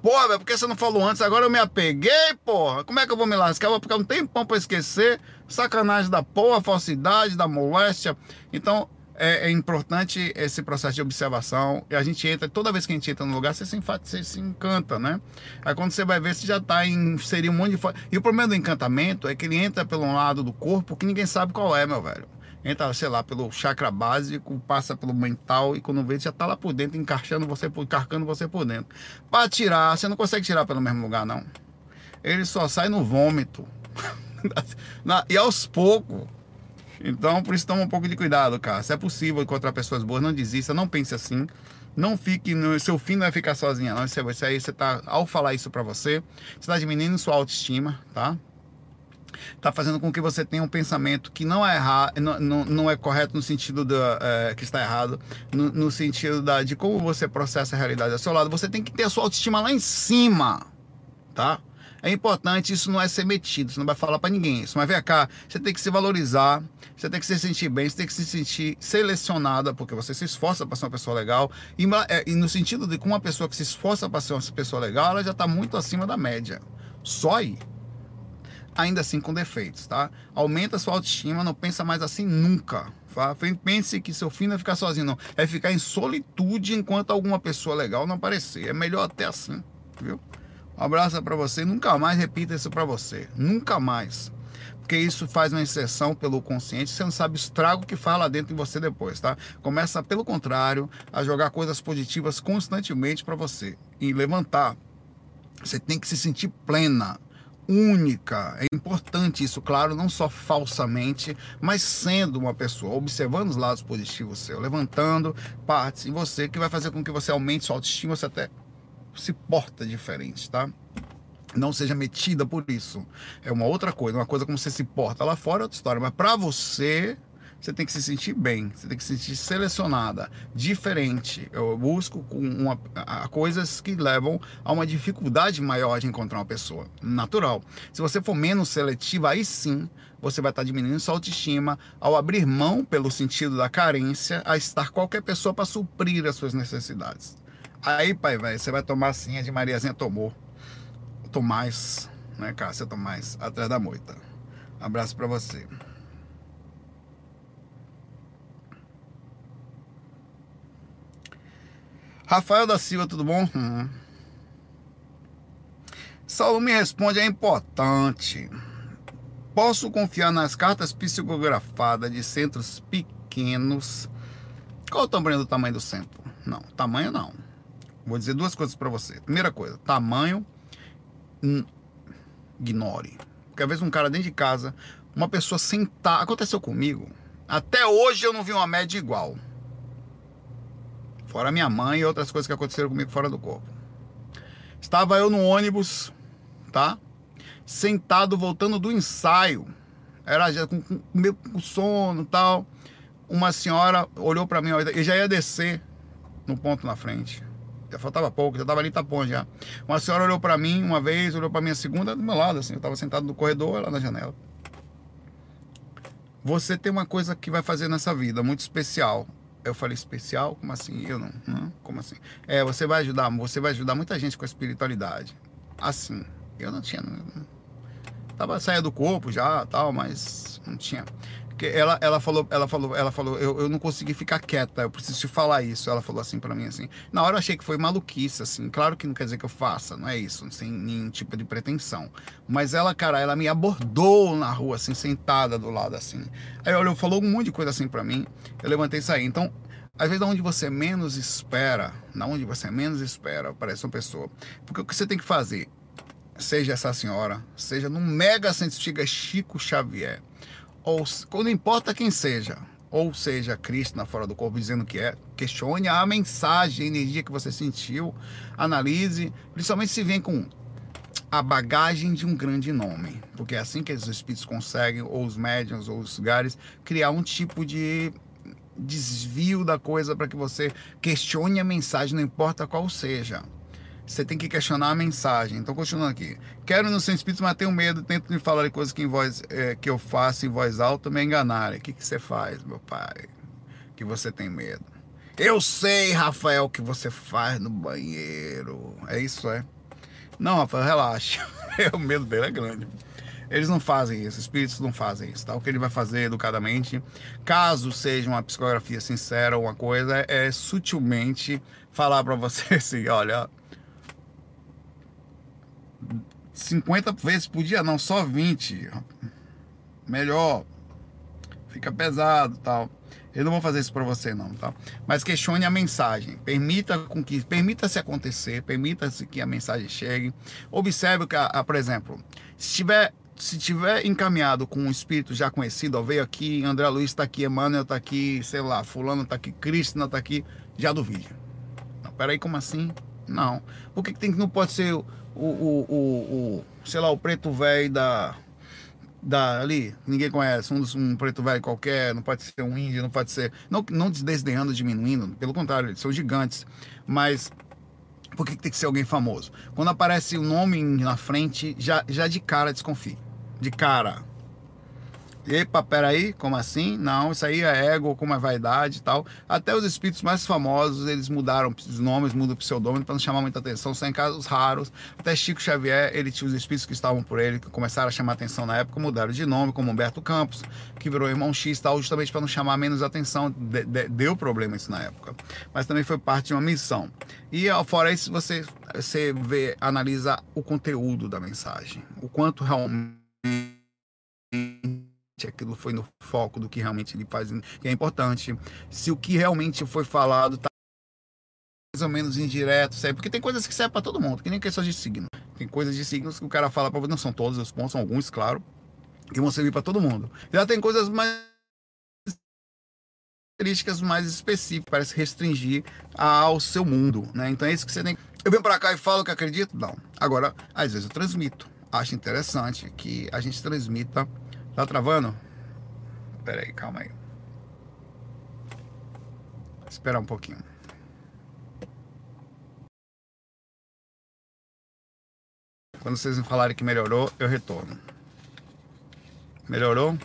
Porra, velho, por que você não falou antes? Agora eu me apeguei, porra. Como é que eu vou me lascar? Eu vou ficar um tempão pra esquecer. Sacanagem da porra, falsidade, da moléstia. Então, é, é, importante esse processo de observação. E a gente entra, toda vez que a gente entra no lugar, você se, você se encanta, né? Aí quando você vai ver, você já está em inserir um monte de. E o problema do encantamento é que ele entra pelo lado do corpo que ninguém sabe qual é, meu velho. Entra, sei lá, pelo chakra básico, passa pelo mental e quando vê, já está lá por dentro, encaixando você, encarcando você por dentro. Para tirar, você não consegue tirar pelo mesmo lugar, não. Ele só sai no vômito. e aos poucos então, por isso toma um pouco de cuidado, cara. Se é possível encontrar pessoas boas, não desista, não pense assim. Não fique no seu fim não é ficar sozinha, não. Isso, aí você tá ao falar isso para você, você está diminuindo sua autoestima, tá? Tá fazendo com que você tenha um pensamento que não é errado, não, não, não é correto no sentido da é, que está errado, no, no sentido da, de como você processa a realidade ao seu lado. Você tem que ter a sua autoestima lá em cima, tá? É importante, isso não é ser metido, você não vai falar para ninguém isso. Mas vem cá, você tem que se valorizar, você tem que se sentir bem, você tem que se sentir selecionada, porque você se esforça para ser uma pessoa legal. E, é, e no sentido de que uma pessoa que se esforça para ser uma pessoa legal, ela já está muito acima da média. Só aí. Ainda assim com defeitos, tá? Aumenta sua autoestima, não pensa mais assim nunca. Tá? Pense que seu fim não é ficar sozinho, não. É ficar em solitude enquanto alguma pessoa legal não aparecer. É melhor até assim, viu? Um abraço para você. Nunca mais repita isso para você. Nunca mais. Porque isso faz uma exceção pelo consciente. Você não sabe o estrago que faz lá dentro de você depois, tá? Começa, pelo contrário, a jogar coisas positivas constantemente para você. E levantar. Você tem que se sentir plena, única. É importante isso, claro, não só falsamente, mas sendo uma pessoa, observando os lados positivos seu, levantando partes em você que vai fazer com que você aumente sua autoestima, você até se porta diferente, tá? Não seja metida por isso. É uma outra coisa. Uma coisa como você se porta lá fora é outra história. Mas para você, você tem que se sentir bem, você tem que se sentir selecionada, diferente. Eu busco uma, a, coisas que levam a uma dificuldade maior de encontrar uma pessoa. Natural. Se você for menos seletiva, aí sim você vai estar diminuindo sua autoestima ao abrir mão, pelo sentido da carência, a estar qualquer pessoa para suprir as suas necessidades. Aí, pai, velho, você vai tomar assim, a de Mariazinha tomou. Tomás, né, Cássia Tomás, atrás da moita. Abraço para você. Rafael da Silva, tudo bom? Uhum. Saulo me responde, é importante. Posso confiar nas cartas psicografadas de centros pequenos? Qual o tamanho do tamanho do centro? Não, tamanho não. Vou dizer duas coisas para você. Primeira coisa, tamanho, ignore. Porque às vezes um cara dentro de casa, uma pessoa sentar, aconteceu comigo. Até hoje eu não vi uma média igual. Fora minha mãe e outras coisas que aconteceram comigo fora do corpo. Estava eu no ônibus, tá? Sentado voltando do ensaio. Era já com, com, meio com sono, tal. Uma senhora olhou para mim, e já ia descer no ponto na frente faltava pouco, já estava ali tapão já. Uma senhora olhou para mim uma vez, olhou para mim a segunda do meu lado, assim, eu estava sentado no corredor, lá na janela. Você tem uma coisa que vai fazer nessa vida muito especial. Eu falei especial, como assim? Eu não, não, como assim? É, você vai ajudar, você vai ajudar muita gente com a espiritualidade. Assim, eu não tinha, não, tava saia do corpo já, tal, mas não tinha. Ela, ela falou, ela falou, ela falou, eu, eu não consegui ficar quieta, eu preciso te falar isso. Ela falou assim para mim assim. Na hora eu achei que foi maluquice, assim. Claro que não quer dizer que eu faça, não é isso, sem nenhum tipo de pretensão. Mas ela, cara, ela me abordou na rua, assim, sentada do lado, assim. Aí ela falou um monte de coisa assim para mim. Eu levantei e saí. Então, às vezes, onde você menos espera, na onde você menos espera, aparece uma pessoa. Porque o que você tem que fazer, seja essa senhora, seja num mega cientista Chico Xavier, ou não importa quem seja, ou seja Cristo na fora do corpo dizendo que é, questione a mensagem, a energia que você sentiu, analise, principalmente se vem com a bagagem de um grande nome, porque é assim que os espíritos conseguem, ou os médiums, ou os lugares, criar um tipo de desvio da coisa para que você questione a mensagem, não importa qual seja. Você tem que questionar a mensagem. Então, continuando aqui. Quero no seu espírito, mas tenho medo, tento me falar de coisas que, em voz, é, que eu faço em voz alta me enganarem. O que, que você faz, meu pai? Que você tem medo. Eu sei, Rafael, que você faz no banheiro. É isso, é? Não, Rafael, relaxa. o medo dele é grande. Eles não fazem isso, espíritos não fazem isso, tá? O que ele vai fazer educadamente, caso seja uma psicografia sincera ou uma coisa, é sutilmente falar para você assim, olha, 50 vezes por dia, não, só 20. Melhor. Fica pesado, tal. Eu não vou fazer isso para você não, tá? Mas questione a mensagem. Permita com que permita-se acontecer, permita-se que a mensagem chegue. Observe que, a, por exemplo, se tiver se tiver encaminhado com um espírito já conhecido, ó, veio aqui, André Luiz está aqui, Emmanuel está aqui, sei lá, fulano está aqui, Cristina está aqui, já duvide. Não, peraí, como assim? Não. Por que, que tem que não pode ser o, o, o, o sei lá, o preto velho da da ali, ninguém conhece, um, um preto velho qualquer, não pode ser um índio, não pode ser, não, não desdenhando, diminuindo, pelo contrário, eles são gigantes, mas por que, tem que ser alguém famoso? Quando aparece o um nome na frente, já, já de cara desconfie, de cara, Epa, peraí, como assim? Não, isso aí é ego, como é vaidade e tal. Até os espíritos mais famosos, eles mudaram os nomes, mudam o pseudônimo para não chamar muita atenção, só em casos raros. Até Chico Xavier, ele tinha os espíritos que estavam por ele, que começaram a chamar atenção na época, mudaram de nome, como Humberto Campos, que virou irmão X tal, justamente para não chamar menos atenção. De, de, deu problema isso na época. Mas também foi parte de uma missão. E fora isso, você, você vê, analisa o conteúdo da mensagem, o quanto realmente aquilo foi no foco do que realmente ele faz, que é importante. Se o que realmente foi falado tá mais ou menos indireto, sabe? Porque tem coisas que servem para todo mundo, que nem questões de signo. Tem coisas de signos que o cara fala para você, não são todos os pontos, são alguns, claro, que vão servir para todo mundo. Já tem coisas mais características mais específicas para se restringir ao seu mundo, né? Então é isso que você tem. Eu venho para cá e falo que acredito? Não. Agora, às vezes eu transmito. Acho interessante que a gente transmita Tá travando? Pera aí, calma aí. Esperar um pouquinho. Quando vocês me falarem que melhorou, eu retorno. Melhorou?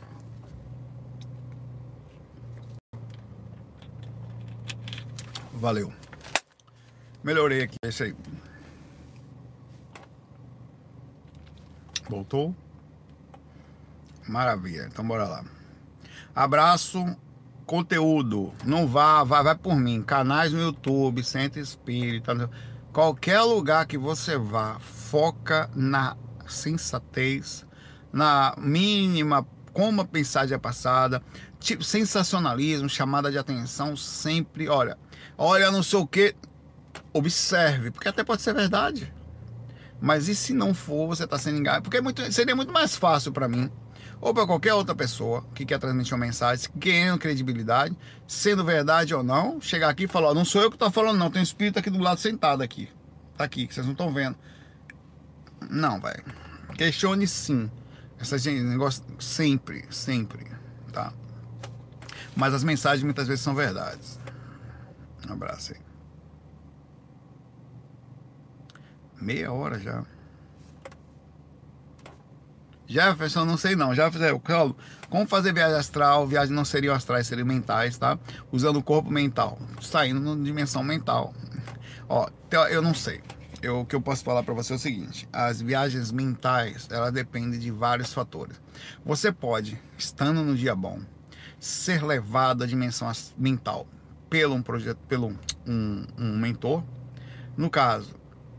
Valeu. Melhorei aqui, é isso aí. Voltou? Maravilha. Então bora lá. Abraço, conteúdo. Não vá, vai, vai por mim. Canais no YouTube, Centro Espírita. Qualquer lugar que você vá, foca na sensatez, na mínima como a mensagem é passada, tipo sensacionalismo, chamada de atenção, sempre, olha, olha não sei o que, observe, porque até pode ser verdade. Mas e se não for, você está sendo enganado? Porque é muito, seria muito mais fácil para mim ou para qualquer outra pessoa que quer transmitir uma mensagem, ganhando credibilidade, sendo verdade ou não, chegar aqui e falar: não sou eu que estou falando, não, tem um espírito aqui do lado sentado aqui. Tá aqui, que vocês não estão vendo. Não, velho. Questione sim. Essa gente, negócio sempre, sempre, tá? Mas as mensagens muitas vezes são verdades. Um abraço aí. Meia hora já. Jefferson, não sei não. Jefferson, como fazer viagem astral? Viagem não seriam astrais, seriam mentais, tá? Usando o corpo mental, saindo na dimensão mental. Ó, eu não sei. Eu, o que eu posso falar para você é o seguinte: as viagens mentais, ela depende de vários fatores. Você pode, estando no dia bom, ser levado à dimensão mental pelo um projeto, pelo um, um mentor. No caso,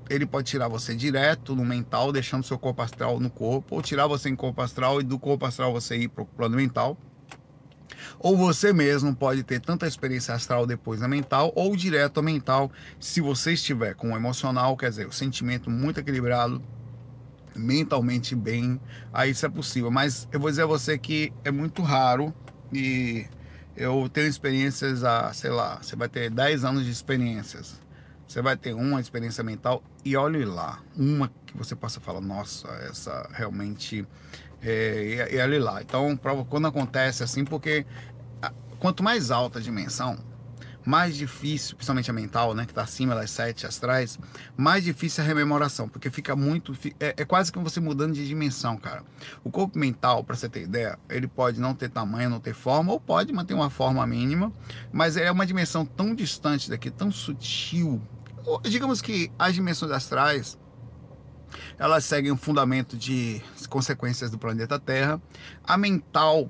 ele pode tirar você direto no mental, deixando seu corpo astral no corpo, ou tirar você em corpo astral e do corpo astral você ir para o plano mental. Ou você mesmo pode ter tanta experiência astral depois na mental, ou direto a mental, se você estiver com o emocional, quer dizer, o sentimento muito equilibrado, mentalmente bem, aí isso é possível. Mas eu vou dizer a você que é muito raro e eu tenho experiências a, sei lá, você vai ter 10 anos de experiências você vai ter uma experiência mental e olhe lá, uma que você possa falar, nossa, essa realmente é, e, e olhe lá. Então, quando acontece assim, porque quanto mais alta a dimensão, mais difícil, principalmente a mental, né, que está acima das sete astrais, mais difícil a rememoração, porque fica muito, é, é quase que você mudando de dimensão, cara. O corpo mental, para você ter ideia, ele pode não ter tamanho, não ter forma, ou pode manter uma forma mínima, mas é uma dimensão tão distante daqui, tão sutil. Digamos que as dimensões astrais elas seguem o fundamento de consequências do planeta Terra. A mental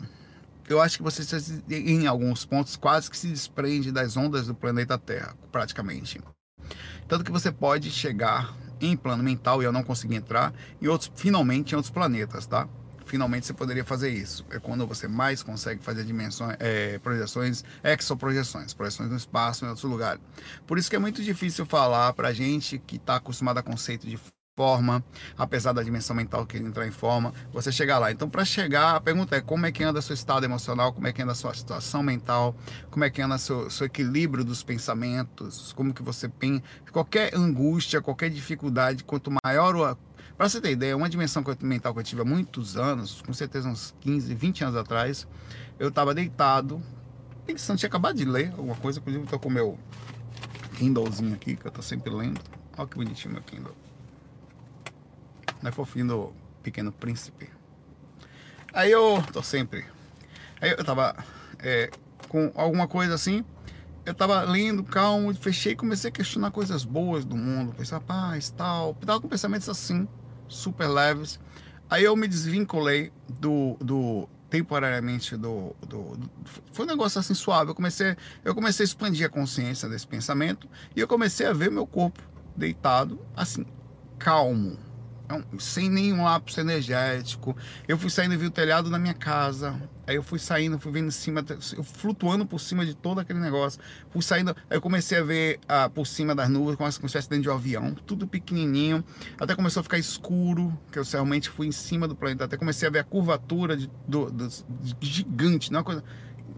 eu acho que você em alguns pontos quase que se desprende das ondas do planeta Terra, praticamente. Tanto que você pode chegar em plano mental e eu não consegui entrar em outros, finalmente em outros planetas, tá? Finalmente você poderia fazer isso. É quando você mais consegue fazer dimensões, é, projeções, exoprojeções, projeções no espaço, em outros lugares. Por isso que é muito difícil falar para gente que está acostumado a conceito de forma, apesar da dimensão mental que entrar em forma, você chegar lá. Então, para chegar, a pergunta é como é que anda seu estado emocional, como é que anda sua situação mental, como é que anda seu, seu equilíbrio dos pensamentos, como que você pensa, qualquer angústia, qualquer dificuldade, quanto maior o para você ter ideia, uma dimensão mental que eu tive há muitos anos, com certeza uns 15, 20 anos atrás, eu estava deitado, pensando, tinha acabado de ler alguma coisa, inclusive estou com o meu Kindlezinho aqui, que eu estou sempre lendo. Olha que bonitinho meu Kindle não é fofinho do Pequeno Príncipe. Aí eu tô sempre. Aí eu tava é, com alguma coisa assim. Eu tava lendo, calmo, fechei e comecei a questionar coisas boas do mundo. Pensar, paz, tal. Tava com pensamentos assim, super leves. Aí eu me desvinculei do, do temporariamente do, do, do, foi um negócio assim suave. Eu comecei, eu comecei a expandir a consciência desse pensamento e eu comecei a ver meu corpo deitado assim, calmo, sem nenhum lápis energético. Eu fui saindo e vi o telhado da minha casa. Aí eu fui saindo, fui vendo em cima, flutuando por cima de todo aquele negócio. Fui saindo, aí eu comecei a ver ah, por cima das nuvens, como se estivesse dentro de um avião, tudo pequenininho. Até começou a ficar escuro, que eu realmente fui em cima do planeta. Até comecei a ver a curvatura de, do, do, de gigante, não é uma coisa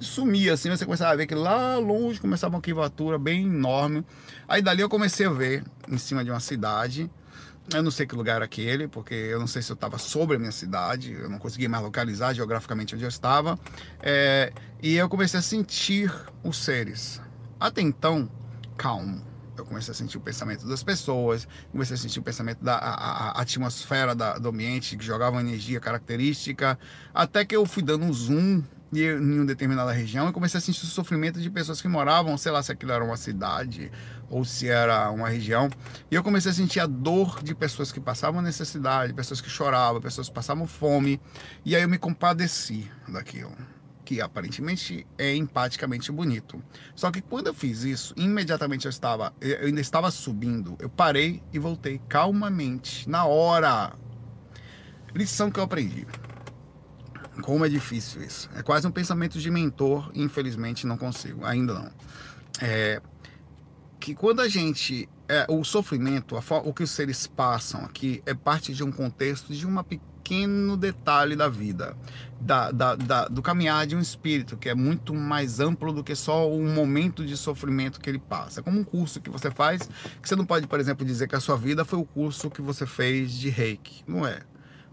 sumia assim, você começava a ver que lá longe começava uma curvatura bem enorme. Aí dali eu comecei a ver em cima de uma cidade eu não sei que lugar era aquele, porque eu não sei se eu estava sobre a minha cidade, eu não conseguia mais localizar geograficamente onde eu estava. É, e eu comecei a sentir os seres. Até então, calmo. Eu comecei a sentir o pensamento das pessoas, comecei a sentir o pensamento da a, a atmosfera da, do ambiente, que jogava uma energia característica, até que eu fui dando um zoom em uma determinada região e comecei a sentir o sofrimento de pessoas que moravam, sei lá se aquilo era uma cidade ou se era uma região. E eu comecei a sentir a dor de pessoas que passavam necessidade, pessoas que choravam, pessoas que passavam fome. E aí eu me compadeci daquilo, que aparentemente é empaticamente bonito. Só que quando eu fiz isso, imediatamente eu estava, eu ainda estava subindo, eu parei e voltei calmamente, na hora. Lição que eu aprendi. Como é difícil isso. É quase um pensamento de mentor, infelizmente não consigo, ainda não. É, que quando a gente. É, o sofrimento, o que os seres passam aqui é parte de um contexto, de um pequeno detalhe da vida, da, da, da, do caminhar de um espírito, que é muito mais amplo do que só um momento de sofrimento que ele passa. É como um curso que você faz, que você não pode, por exemplo, dizer que a sua vida foi o curso que você fez de reiki. Não é.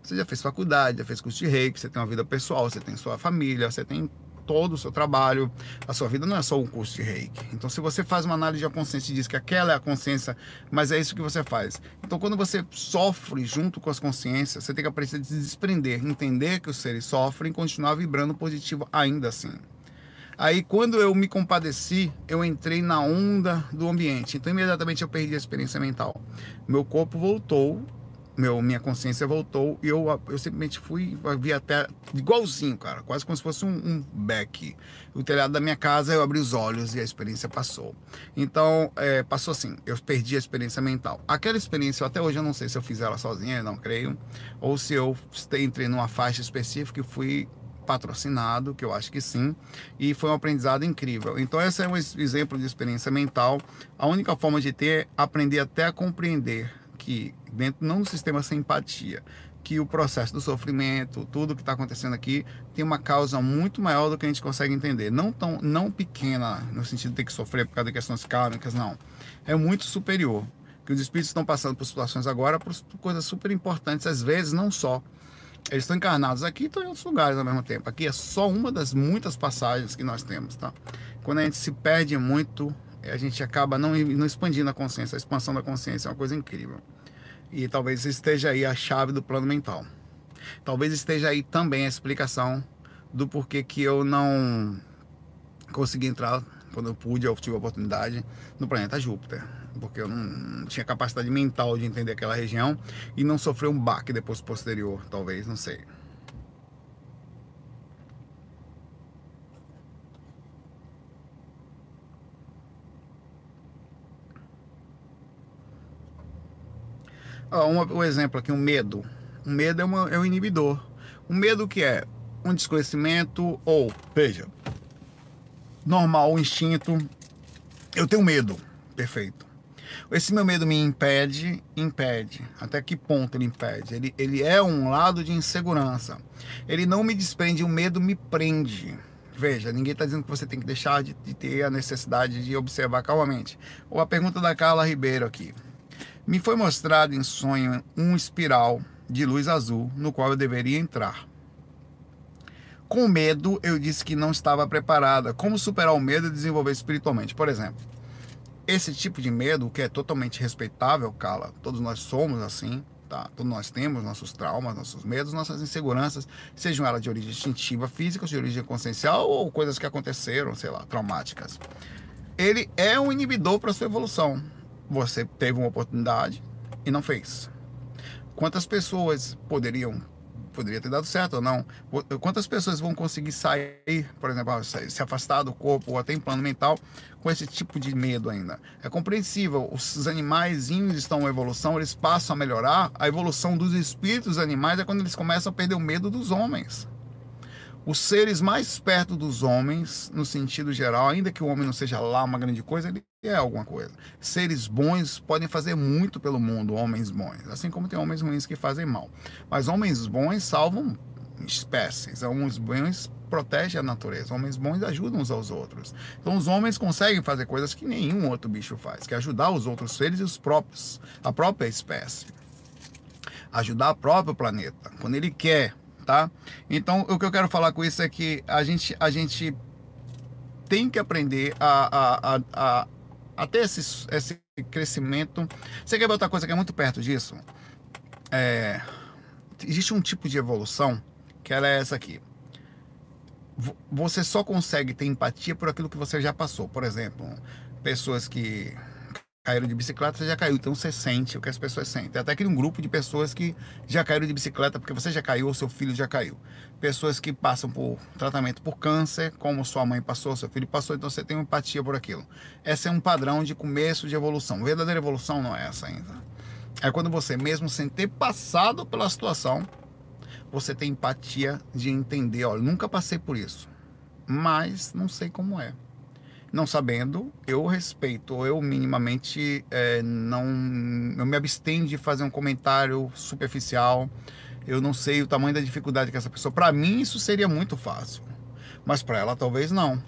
Você já fez faculdade, já fez curso de reiki, você tem uma vida pessoal, você tem sua família, você tem todo o seu trabalho. A sua vida não é só um curso de reiki. Então, se você faz uma análise de consciência e diz que aquela é a consciência, mas é isso que você faz. Então, quando você sofre junto com as consciências, você tem que aprender a se desprender, entender que os seres sofrem e continuar vibrando positivo ainda assim. Aí, quando eu me compadeci, eu entrei na onda do ambiente. Então, imediatamente eu perdi a experiência mental. Meu corpo voltou meu, minha consciência voltou e eu, eu simplesmente fui, vi até igualzinho, cara, quase como se fosse um, um beck. O telhado da minha casa, eu abri os olhos e a experiência passou. Então, é, passou assim, eu perdi a experiência mental. Aquela experiência, até hoje eu não sei se eu fiz ela sozinha, não creio, ou se eu entrei numa faixa específica e fui patrocinado, que eu acho que sim, e foi um aprendizado incrível. Então, esse é um exemplo de experiência mental. A única forma de ter é aprender até a compreender que, dentro não do sistema sem empatia, que o processo do sofrimento, tudo que está acontecendo aqui, tem uma causa muito maior do que a gente consegue entender. Não tão não pequena, no sentido de ter que sofrer por causa de questões kármicas, não. É muito superior. Que os espíritos estão passando por situações agora, por coisas super importantes, às vezes não só. Eles estão encarnados aqui e estão em outros lugares ao mesmo tempo. Aqui é só uma das muitas passagens que nós temos, tá? quando a gente se perde muito, a gente acaba não, não expandindo a consciência. A expansão da consciência é uma coisa incrível. E talvez esteja aí a chave do plano mental. Talvez esteja aí também a explicação do porquê que eu não consegui entrar quando eu pude, eu tive a oportunidade no planeta Júpiter, porque eu não tinha capacidade mental de entender aquela região e não sofreu um baque depois posterior, talvez, não sei. Um, um, exemplo aqui, um medo. O medo é, uma, é um inibidor. O medo que é um desconhecimento ou, veja, normal, instinto. Eu tenho medo. Perfeito. Esse meu medo me impede, impede. Até que ponto ele impede? Ele, ele é um lado de insegurança. Ele não me desprende, o medo me prende. Veja, ninguém está dizendo que você tem que deixar de, de, ter a necessidade de observar calmamente. Ou a pergunta da Carla Ribeiro aqui. Me foi mostrado em sonho um espiral de luz azul no qual eu deveria entrar. Com medo, eu disse que não estava preparada. Como superar o medo e desenvolver espiritualmente? Por exemplo, esse tipo de medo, que é totalmente respeitável, Carla, todos nós somos assim, tá? Todos nós temos nossos traumas, nossos medos, nossas inseguranças, sejam elas de origem instintiva, física, de origem consciencial ou coisas que aconteceram, sei lá, traumáticas. Ele é um inibidor para sua evolução. Você teve uma oportunidade e não fez. Quantas pessoas poderiam poderia ter dado certo ou não. Quantas pessoas vão conseguir sair, por exemplo, se afastar do corpo ou até em plano mental com esse tipo de medo ainda? É compreensível, os animais estão em evolução, eles passam a melhorar. A evolução dos espíritos animais é quando eles começam a perder o medo dos homens os seres mais perto dos homens, no sentido geral, ainda que o homem não seja lá uma grande coisa, ele é alguma coisa. Seres bons podem fazer muito pelo mundo, homens bons, assim como tem homens ruins que fazem mal. Mas homens bons salvam espécies, homens bons protegem a natureza, homens bons ajudam uns aos outros. Então os homens conseguem fazer coisas que nenhum outro bicho faz, que é ajudar os outros seres e os próprios, a própria espécie. Ajudar o próprio planeta, quando ele quer tá? Então, o que eu quero falar com isso é que a gente, a gente tem que aprender a, a, a, a, a ter esse, esse crescimento. Você quer ver outra coisa que é muito perto disso? É, existe um tipo de evolução que ela é essa aqui. Você só consegue ter empatia por aquilo que você já passou. Por exemplo, pessoas que caíram de bicicleta, você já caiu. Então você sente o que as pessoas sentem. Até que um grupo de pessoas que já caíram de bicicleta porque você já caiu ou seu filho já caiu. Pessoas que passam por tratamento por câncer, como sua mãe passou, seu filho passou, então você tem empatia por aquilo. Esse é um padrão de começo de evolução. Verdadeira evolução não é essa ainda. É quando você, mesmo sem ter passado pela situação, você tem empatia de entender, olha, nunca passei por isso, mas não sei como é. Não sabendo, eu respeito, eu minimamente é, não eu me abstenho de fazer um comentário superficial. Eu não sei o tamanho da dificuldade que essa pessoa. Para mim isso seria muito fácil, mas para ela talvez não.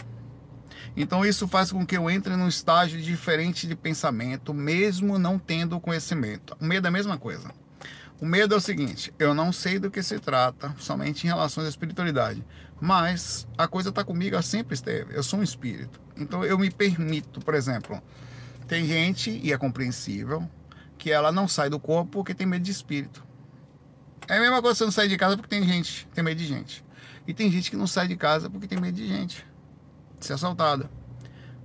Então isso faz com que eu entre num estágio diferente de pensamento, mesmo não tendo conhecimento. O medo é a mesma coisa. O medo é o seguinte: eu não sei do que se trata, somente em relação à espiritualidade. Mas a coisa está comigo, ela sempre esteve. Eu sou um espírito. Então eu me permito, por exemplo, tem gente, e é compreensível, que ela não sai do corpo porque tem medo de espírito. É a mesma coisa você não sai de casa porque tem gente, tem medo de gente. E tem gente que não sai de casa porque tem medo de gente. De ser assaltada.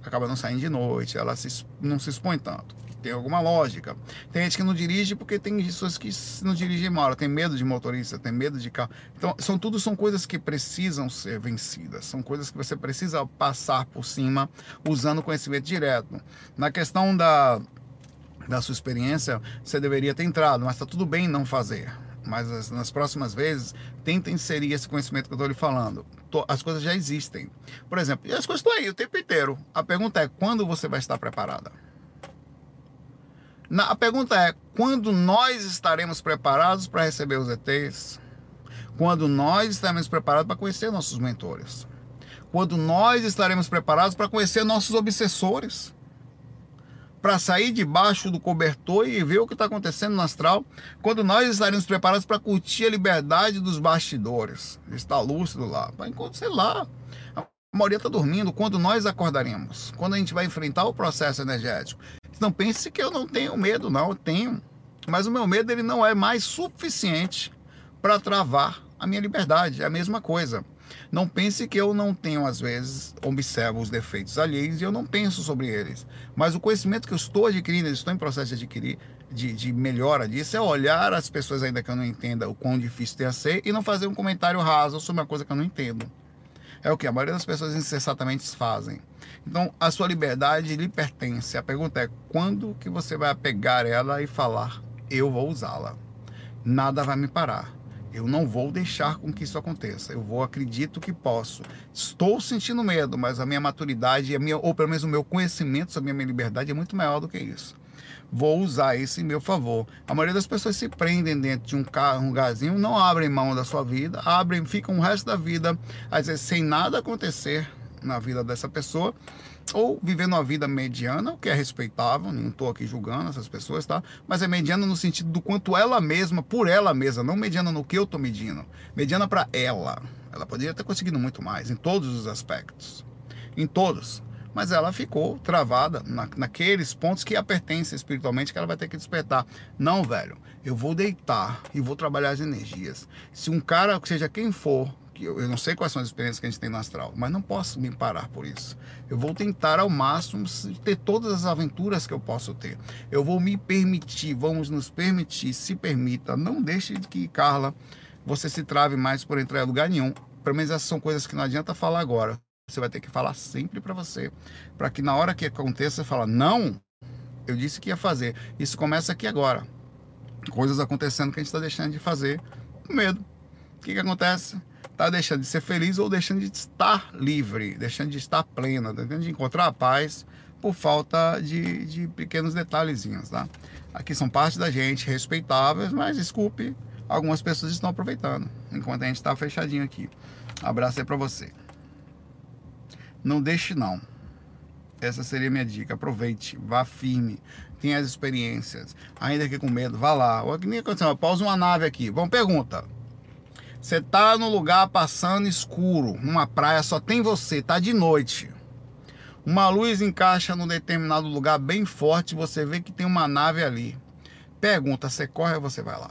Acaba não saindo de noite, ela se, não se expõe tanto tem alguma lógica. Tem gente que não dirige porque tem pessoas que não dirigem mal, tem medo de motorista, tem medo de carro. Então, são tudo são coisas que precisam ser vencidas, são coisas que você precisa passar por cima usando conhecimento direto. Na questão da da sua experiência, você deveria ter entrado, mas está tudo bem não fazer. Mas nas próximas vezes, tenta inserir esse conhecimento que eu estou lhe falando. As coisas já existem. Por exemplo, as coisas estão aí o tempo inteiro. A pergunta é: quando você vai estar preparada? A pergunta é: quando nós estaremos preparados para receber os ETs? Quando nós estaremos preparados para conhecer nossos mentores? Quando nós estaremos preparados para conhecer nossos obsessores? Para sair debaixo do cobertor e ver o que está acontecendo no astral? Quando nós estaremos preparados para curtir a liberdade dos bastidores? Está lúcido lá, encontrar, sei lá. A maioria está dormindo quando nós acordaremos, quando a gente vai enfrentar o processo energético. Não pense que eu não tenho medo, não, eu tenho. Mas o meu medo ele não é mais suficiente para travar a minha liberdade. É a mesma coisa. Não pense que eu não tenho, às vezes, observo os defeitos alheios e eu não penso sobre eles. Mas o conhecimento que eu estou adquirindo, estou em processo de adquirir, de, de melhora disso, é olhar as pessoas ainda que eu não entenda o quão difícil tem a ser e não fazer um comentário raso sobre uma coisa que eu não entendo. É o que a maioria das pessoas incessantemente fazem. Então, a sua liberdade lhe pertence. A pergunta é quando que você vai pegar ela e falar, eu vou usá-la. Nada vai me parar. Eu não vou deixar com que isso aconteça. Eu vou, acredito que posso. Estou sentindo medo, mas a minha maturidade, a minha, ou pelo menos o meu conhecimento sobre a minha liberdade é muito maior do que isso. Vou usar isso em meu favor. A maioria das pessoas se prendem dentro de um carro, um gazinho, não abrem mão da sua vida, abrem, ficam o resto da vida, às vezes sem nada acontecer na vida dessa pessoa ou vivendo uma vida mediana, o que é respeitável, não estou aqui julgando essas pessoas, tá? Mas é mediana no sentido do quanto ela mesma, por ela mesma, não mediana no que eu estou medindo, mediana para ela. Ela poderia ter conseguido muito mais, em todos os aspectos, em todos. Mas ela ficou travada na, naqueles pontos que a pertencem espiritualmente, que ela vai ter que despertar. Não, velho, eu vou deitar e vou trabalhar as energias. Se um cara, seja quem for, eu, eu não sei quais são as experiências que a gente tem no astral, mas não posso me parar por isso. Eu vou tentar ao máximo ter todas as aventuras que eu posso ter. Eu vou me permitir, vamos nos permitir, se permita, não deixe que Carla você se trave mais por entrar em lugar nenhum. Pelo menos essas são coisas que não adianta falar agora. Você vai ter que falar sempre para você, para que na hora que aconteça você fala não, eu disse que ia fazer. Isso começa aqui agora. Coisas acontecendo que a gente está deixando de fazer com medo. O que, que acontece? está deixando de ser feliz ou deixando de estar livre, deixando de estar plena, tá deixando de encontrar a paz por falta de, de pequenos detalhezinhos, tá? Aqui são parte da gente, respeitáveis, mas desculpe, algumas pessoas estão aproveitando, enquanto a gente está fechadinho aqui. Abraço aí para você. Não deixe não. Essa seria a minha dica. Aproveite, vá firme, tenha as experiências. Ainda que com medo, vá lá. O que nem aconteceu, pausa uma nave aqui. Vamos, pergunta. Você tá no lugar passando escuro, numa praia, só tem você, tá de noite. Uma luz encaixa num determinado lugar bem forte, você vê que tem uma nave ali. Pergunta, você corre ou você vai lá?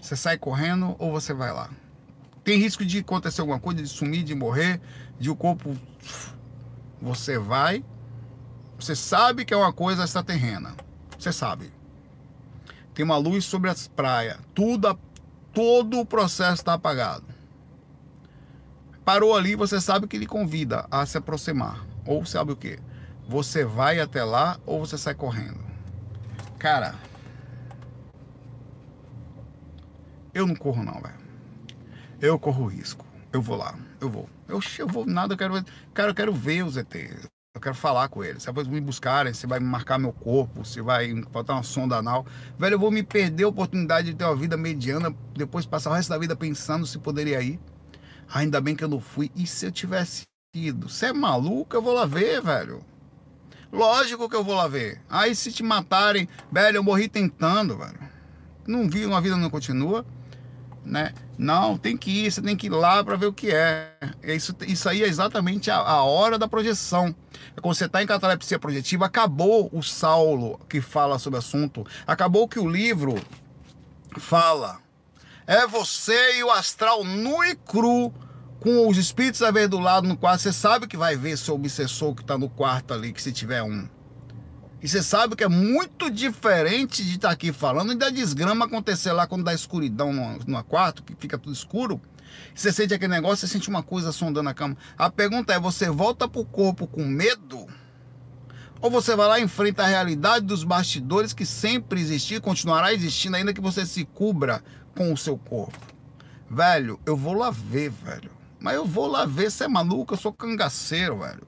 Você sai correndo ou você vai lá? Tem risco de acontecer alguma coisa, de sumir, de morrer, de o corpo. Você vai. Você sabe que é uma coisa extraterrena. Você sabe. Tem uma luz sobre as praias. Tudo todo o processo está apagado. Parou ali, você sabe que ele convida a se aproximar. Ou sabe o que? Você vai até lá ou você sai correndo. Cara, eu não corro não, velho. Eu corro risco. Eu vou lá, eu vou. Eu, eu vou nada, eu quero, cara, eu quero ver os ETs. Eu quero falar com ele. Se vai me buscarem, se vai marcar meu corpo, se vai botar uma sonda anal. Velho, eu vou me perder a oportunidade de ter uma vida mediana, depois passar o resto da vida pensando se poderia ir. Ainda bem que eu não fui. E se eu tivesse ido? Você é maluco? Eu vou lá ver, velho. Lógico que eu vou lá ver. Aí se te matarem, velho, eu morri tentando, velho. Não vi, uma vida não continua né? Não, tem que ir, você tem que ir lá para ver o que é. Isso, isso aí é exatamente a, a hora da projeção. É quando você está em catalepsia projetiva, acabou o Saulo que fala sobre o assunto, acabou que o livro fala. É você e o astral nu e cru, com os espíritos a ver do lado no quarto. Você sabe que vai ver seu obsessor que está no quarto ali, que se tiver um. E você sabe que é muito diferente de estar tá aqui falando e da desgrama acontecer lá quando dá escuridão no, quarto, que fica tudo escuro. Você sente aquele negócio, você sente uma coisa sondando a cama. A pergunta é: você volta pro corpo com medo? Ou você vai lá e enfrenta a realidade dos bastidores que sempre existiu, continuará existindo, ainda que você se cubra com o seu corpo? Velho, eu vou lá ver, velho. Mas eu vou lá ver, você é maluco, eu sou cangaceiro, velho.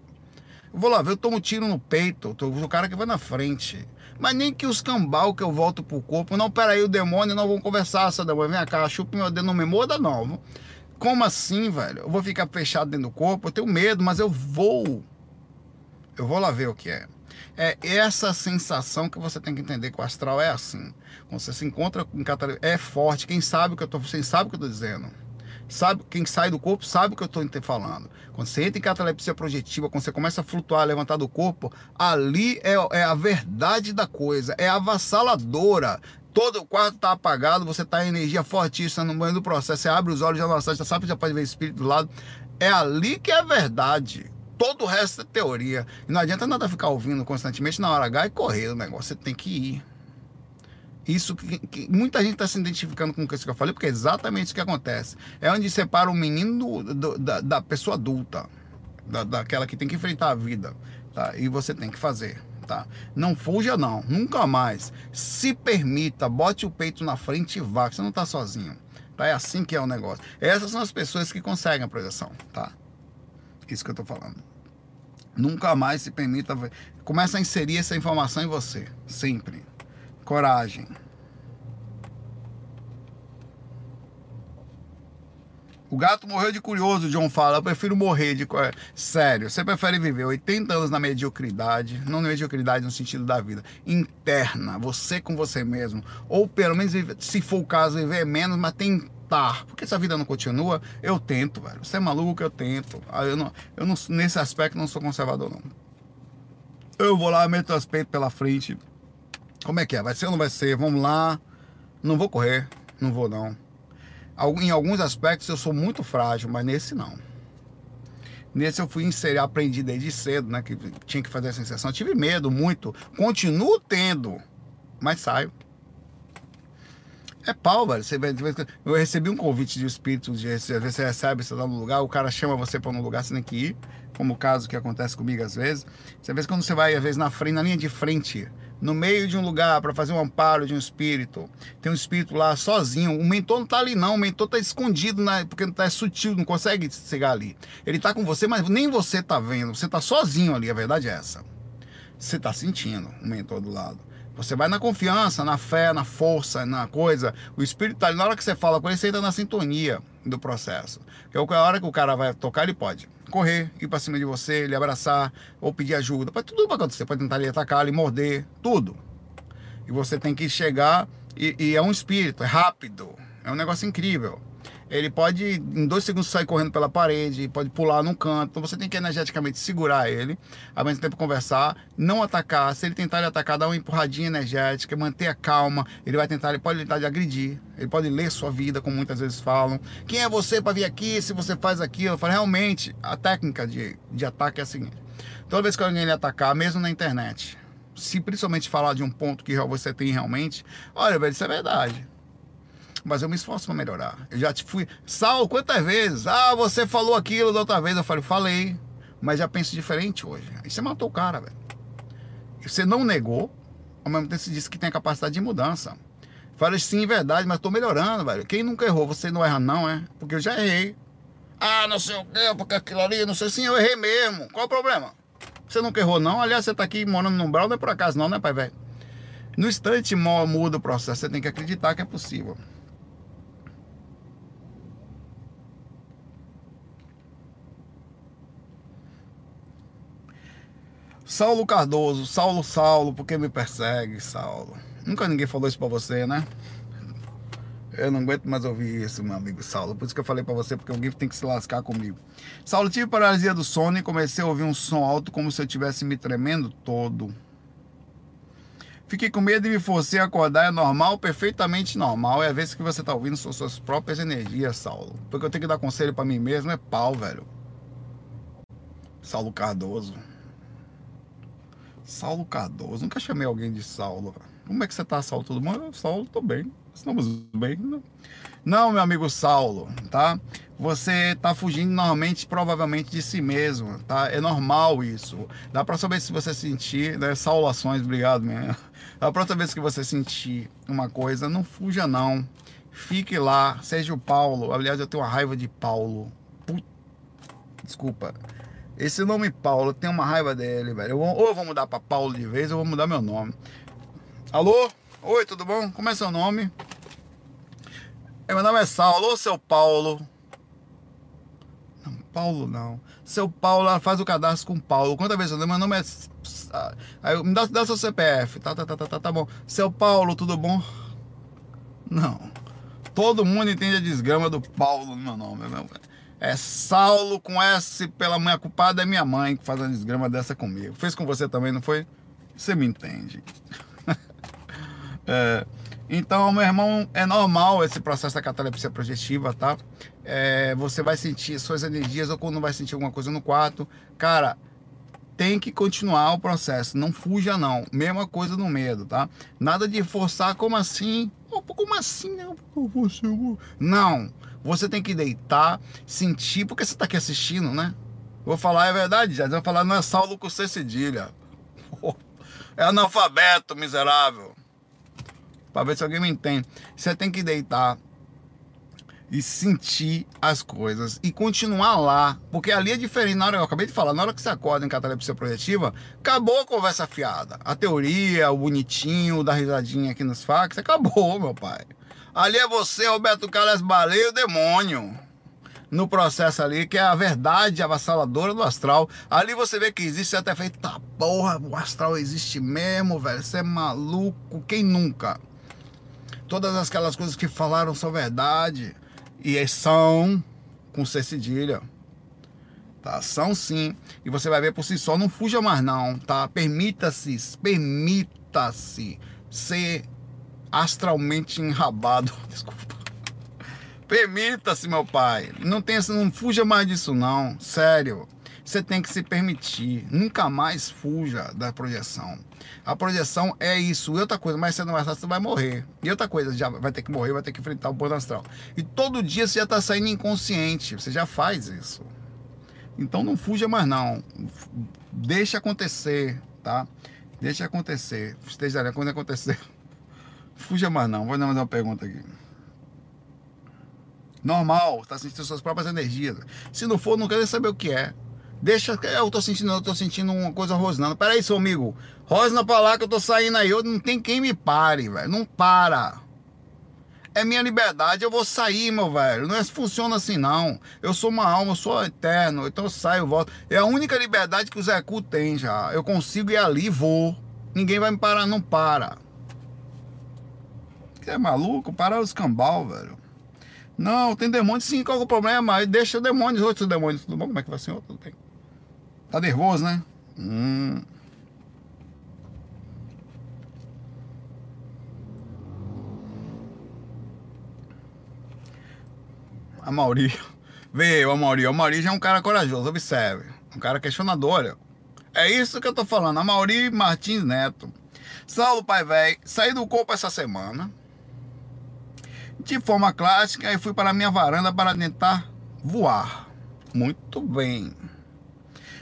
Eu vou lá ver, eu tomo um tiro no peito, tô, o cara que vai na frente. Mas nem que os cambal que eu volto pro corpo. Não, peraí, o demônio, não vamos conversar, seu demônio. Vem cá, chupa meu dedo, não me moda, não. Como assim, velho? Eu vou ficar fechado dentro do corpo, eu tenho medo, mas eu vou. Eu vou lá ver o que é. É essa sensação que você tem que entender que o astral é assim. Quando você se encontra com catalepsia, é forte. Quem sabe o que eu tô, quem sabe o que eu tô dizendo. Sabe, quem sai do corpo sabe o que eu estou falando. Quando você entra em catalepsia projetiva, quando você começa a flutuar, levantar do corpo, ali é, é a verdade da coisa, é avassaladora. Todo o quarto está apagado, você está em energia fortíssima no meio do processo. Você abre os olhos, já não já sabe, já pode ver espírito do lado. É ali que é a verdade. Todo o resto é teoria. E não adianta nada ficar ouvindo constantemente na hora H e correr o negócio. Você tem que ir. Isso que, que muita gente está se identificando com o que eu falei, porque é exatamente isso que acontece. É onde separa o menino do, do, da, da, pessoa adulta, da, daquela que tem que enfrentar a vida. Tá? E você tem que fazer. Tá? Não fuja, não. Nunca mais. Se permita, bote o peito na frente e vá, que você não está sozinho. Tá? É assim que é o negócio. Essas são as pessoas que conseguem a projeção. Tá? Isso que eu estou falando. Nunca mais se permita. Começa a inserir essa informação em você. Sempre coragem. O gato morreu de curioso, John fala. Eu prefiro morrer de. Sério, você prefere viver 80 anos na mediocridade, não na mediocridade no sentido da vida, interna, você com você mesmo. Ou pelo menos, se for o caso, viver menos, mas tentar. Porque se a vida não continua, eu tento, velho. Você é maluco, eu tento. Ah, eu não, eu não, nesse aspecto, não sou conservador, não. Eu vou lá, meto as peitos pela frente como é que é? Vai ser ou não vai ser? Vamos lá. Não vou correr. Não vou não. Em alguns aspectos eu sou muito frágil, mas nesse não. Nesse eu fui inserir, aprendi desde cedo, né? Que tinha que fazer essa inserção. Eu tive medo muito. Continuo tendo. Mas saio. É pau, velho. Você, eu recebi um convite de espírito, de às vezes você recebe, você tá no lugar, o cara chama você para um lugar, você tem que ir, como o caso que acontece comigo às vezes. Você vê quando você vai, às vezes, na frente, na linha de frente, no meio de um lugar para fazer um amparo de um espírito. Tem um espírito lá sozinho. O mentor não está ali, não. O mentor está escondido, na, porque não está é sutil, não consegue chegar ali. Ele está com você, mas nem você está vendo. Você está sozinho ali, a verdade é essa. Você está sentindo o mentor do lado. Você vai na confiança, na fé, na força, na coisa. O espírito está ali. Na hora que você fala com ele, você entra na sintonia do processo. É a hora que o cara vai tocar, ele pode correr, ir para cima de você, lhe abraçar ou pedir ajuda. Pode tudo para acontecer. Pode tentar lhe atacar, lhe morder, tudo. E você tem que chegar e, e é um espírito, é rápido, é um negócio incrível. Ele pode, em dois segundos, sair correndo pela parede, pode pular num canto. Então você tem que energeticamente segurar ele, ao mesmo tempo conversar, não atacar. Se ele tentar lhe atacar, dar uma empurradinha energética, manter a calma. Ele vai tentar, ele pode tentar agredir, ele pode ler sua vida, como muitas vezes falam. Quem é você para vir aqui se você faz aquilo? Eu falo, realmente, a técnica de, de ataque é a seguinte: toda vez que alguém lhe atacar, mesmo na internet, se principalmente falar de um ponto que você tem realmente, olha, velho, isso é verdade mas eu me esforço para melhorar. Eu já te fui. Sal, quantas vezes? Ah, você falou aquilo da outra vez. Eu falei, falei, mas já penso diferente hoje. Aí você matou o cara, velho. Você não negou, ao mesmo tempo você disse que tem a capacidade de mudança. Falei, sim, verdade, mas estou melhorando, velho. Quem nunca errou? Você não erra, não, é? Porque eu já errei. Ah, não sei o quê, porque aquilo ali, não sei. Sim, eu errei mesmo. Qual o problema? Você nunca errou, não? Aliás, você está aqui morando no Umbral, não é por acaso, não, né, pai, velho? No instante muda o processo, você tem que acreditar que é possível. Saulo Cardoso, Saulo, Saulo, por que me persegue, Saulo? Nunca ninguém falou isso pra você, né? Eu não aguento mais ouvir isso, meu amigo Saulo. Por isso que eu falei pra você, porque alguém tem que se lascar comigo. Saulo, tive paralisia do sono e comecei a ouvir um som alto como se eu estivesse me tremendo todo. Fiquei com medo e me forcei a acordar. É normal, perfeitamente normal. É a vez que você tá ouvindo suas próprias energias, Saulo. Porque eu tenho que dar conselho para mim mesmo, é pau, velho. Saulo Cardoso. Saulo Cardoso. Nunca chamei alguém de Saulo. Como é que você tá, Saulo? Tudo bom? Saulo, tô bem. Estamos bem. Não, meu amigo Saulo, tá? Você tá fugindo normalmente, provavelmente, de si mesmo, tá? É normal isso. Dá pra saber se você sentir, né? Saulações, obrigado, minha. Da próxima vez que você sentir uma coisa, não fuja, não. Fique lá, seja o Paulo. Aliás, eu tenho uma raiva de Paulo. Put... Desculpa. Esse nome Paulo, tem uma raiva dele, velho. Eu, ou eu vou mudar pra Paulo de vez, ou vou mudar meu nome. Alô? Oi, tudo bom? Como é seu nome? É, meu nome é Saulo. Ô, seu Paulo. Não, Paulo não. Seu Paulo, faz o cadastro com Paulo. Quantas vezes eu Meu nome é. Aí, me dá, dá seu CPF. Tá, tá, tá, tá, tá, tá bom. Seu Paulo, tudo bom? Não. todo mundo entende a desgrama do Paulo no meu nome. Meu. É Saulo com S pela mãe. Culpada é minha mãe que faz uma desgrama dessa comigo. Fez com você também, não foi? Você me entende. é, então, meu irmão, é normal esse processo da catalepsia projetiva, tá? É, você vai sentir suas energias ou quando vai sentir alguma coisa no quarto. Cara, tem que continuar o processo. Não fuja, não. Mesma coisa no medo, tá? Nada de forçar, como assim? Como assim? Não. Você tem que deitar, sentir, porque você está aqui assistindo, né? Vou falar, é verdade, já. Vou falar, não é Saulo com C cedilha. É analfabeto, miserável. Para ver se alguém me entende. Você tem que deitar e sentir as coisas e continuar lá, porque ali é diferente. Na hora eu acabei de falar, na hora que você acorda em catalepsia projetiva, acabou a conversa fiada. A teoria, o bonitinho, da risadinha aqui nos fax, acabou, meu pai. Ali é você, Roberto Carlos Baleia, o demônio. No processo ali, que é a verdade avassaladora do astral. Ali você vê que existe, você até feito, tá porra, o astral existe mesmo, velho. Você é maluco, quem nunca? Todas aquelas coisas que falaram são verdade. E são com C cedilha. Tá? São sim. E você vai ver por si só, não fuja mais não, tá? Permita-se, permita-se ser astralmente enrabado. Desculpa. Permita-se, meu pai. Não tenha, não fuja mais disso não, sério. Você tem que se permitir. Nunca mais fuja da projeção. A projeção é isso. E outra coisa, cedo ou mais tarde você vai morrer. E outra coisa, já vai ter que morrer, vai ter que enfrentar o plano astral. E todo dia você já está saindo inconsciente. Você já faz isso. Então não fuja mais não. Deixa acontecer, tá? Deixa acontecer. Esteja ali quando acontecer. Fuja mais não. Vou dar mais uma pergunta aqui. Normal, tá sentindo suas próprias energias. Se não for, não quero saber o que é. Deixa, eu tô sentindo, eu tô sentindo uma coisa rosnando. Pera aí, seu amigo. Rosna pra lá que eu tô saindo aí. Eu, não tem quem me pare, velho. Não para. É minha liberdade, eu vou sair, meu velho. Não é, funciona assim, não. Eu sou uma alma, eu sou eterno. Então eu saio, volto. É a única liberdade que o Zé Cu tem já. Eu consigo ir ali vou. Ninguém vai me parar, não para. Você é maluco? Para os cambal, velho. Não, tem demônio sim, qual é o problema? Deixa o demônio, outros demônios. Tudo bom? Como é que vai ser? Tudo bem. Tá nervoso, né? Hum. A Mauri. Veio, a Mauri. A Mauri já é um cara corajoso, observe. Um cara questionador. É isso que eu tô falando. A Mauri Martins Neto. Saulo Pai Velho, saí do corpo essa semana. De forma clássica, e fui para a minha varanda para tentar voar. Muito bem.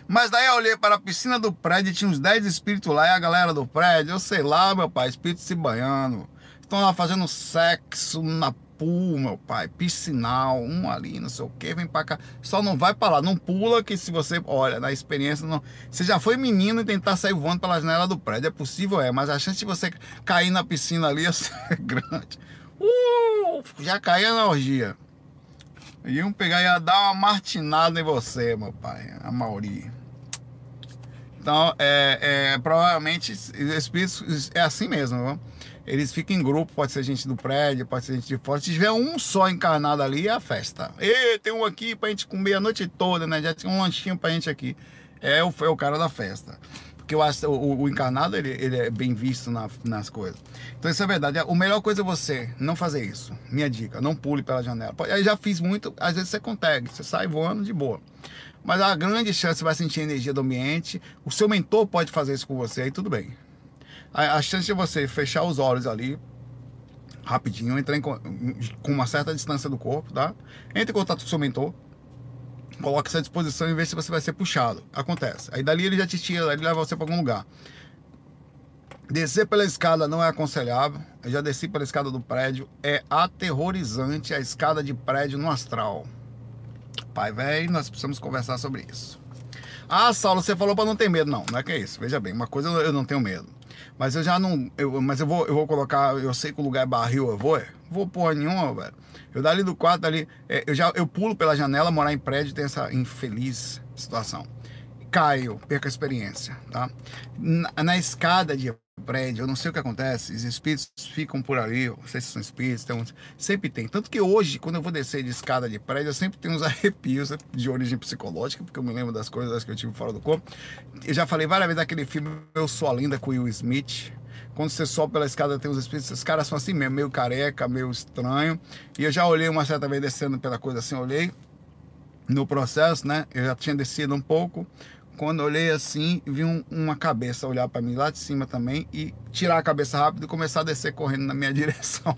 Mas daí eu olhei para a piscina do prédio, tinha uns 10 espíritos lá, e a galera do prédio, eu sei lá, meu pai, espíritos se banhando. Estão lá fazendo sexo na pool, meu pai, piscinal, um ali, não sei o que, vem pra cá. Só não vai pra lá, não pula, que se você, olha, na experiência, não. Você já foi menino e tentar sair voando pela janela do prédio, é possível, é, mas a chance de você cair na piscina ali é grande. Uh, já caía na orgia. Iam pegar e ia dar uma martinada em você, meu pai, a Mauri. Então, é, é, provavelmente, espíritos é assim mesmo, viu? Eles ficam em grupo, pode ser gente do prédio, pode ser gente de fora. Se tiver um só encarnado ali, é a festa. E tem um aqui pra gente comer a noite toda, né? Já tinha um lanchinho pra gente aqui. É o, é o cara da festa. Porque o, o, o encarnado, ele, ele é bem visto na, nas coisas. Então, isso é verdade. A melhor coisa é você não fazer isso. Minha dica, não pule pela janela. Eu já fiz muito, às vezes você consegue, você sai voando de boa. Mas a grande chance você vai sentir a energia do ambiente. O seu mentor pode fazer isso com você aí tudo bem. A, a chance de você fechar os olhos ali rapidinho, entrar em, com uma certa distância do corpo, tá? Entre em contato com o seu mentor, coloque essa disposição e vê se você vai ser puxado. Acontece. Aí dali ele já te tira, ele leva você para algum lugar. Descer pela escada não é aconselhável. Eu já desci pela escada do prédio. É aterrorizante a escada de prédio no astral. Pai, velho, nós precisamos conversar sobre isso. Ah, Saulo, você falou para não ter medo. Não, não é que é isso. Veja bem, uma coisa eu não tenho medo. Mas eu já não. Eu, mas eu vou, eu vou colocar. Eu sei que o lugar é barril, eu vou. É? Vou porra nenhuma, velho. Eu dali do quarto ali. É, eu já eu pulo pela janela, morar em prédio tem essa infeliz situação. Caio, perco a experiência, tá? Na, na escada de prédio, eu não sei o que acontece, os espíritos ficam por ali, não sei se são espíritos, tem sempre tem. Tanto que hoje, quando eu vou descer de escada de prédio, eu sempre tenho uns arrepios de origem psicológica, porque eu me lembro das coisas que eu tive fora do corpo. Eu já falei várias vezes daquele filme Eu Sou a Linda com Will Smith. Quando você sobe pela escada, tem os espíritos, os caras são assim mesmo, meio careca, meio estranho. E eu já olhei uma certa vez descendo pela coisa assim, olhei no processo, né? Eu já tinha descido um pouco, quando olhei assim, vi um, uma cabeça olhar para mim lá de cima também e tirar a cabeça rápido e começar a descer correndo na minha direção.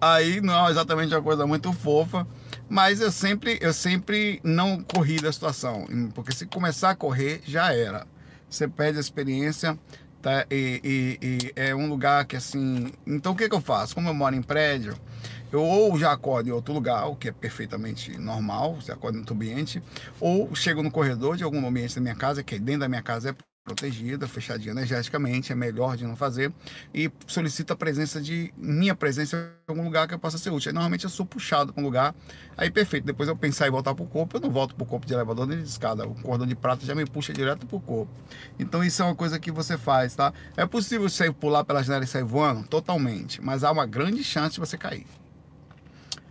Aí não é exatamente uma coisa muito fofa, mas eu sempre, eu sempre não corri da situação, porque se começar a correr já era. Você perde a experiência, tá? E, e, e é um lugar que assim. Então o que, que eu faço? Como eu moro em prédio, eu ou já acordo em outro lugar, o que é perfeitamente normal, você acorda em outro ambiente, ou chego no corredor de algum ambiente da minha casa, que dentro da minha casa é protegida, fechadinha energeticamente, é melhor de não fazer, e solicito a presença de minha presença em algum lugar que eu possa ser útil. Aí, normalmente eu sou puxado para um lugar, aí perfeito. Depois eu pensar em voltar para o corpo, eu não volto para o corpo de elevador nem de escada. O cordão de prata já me puxa direto para o corpo. Então isso é uma coisa que você faz, tá? É possível você pular pela janela e sair voando? Totalmente. Mas há uma grande chance de você cair.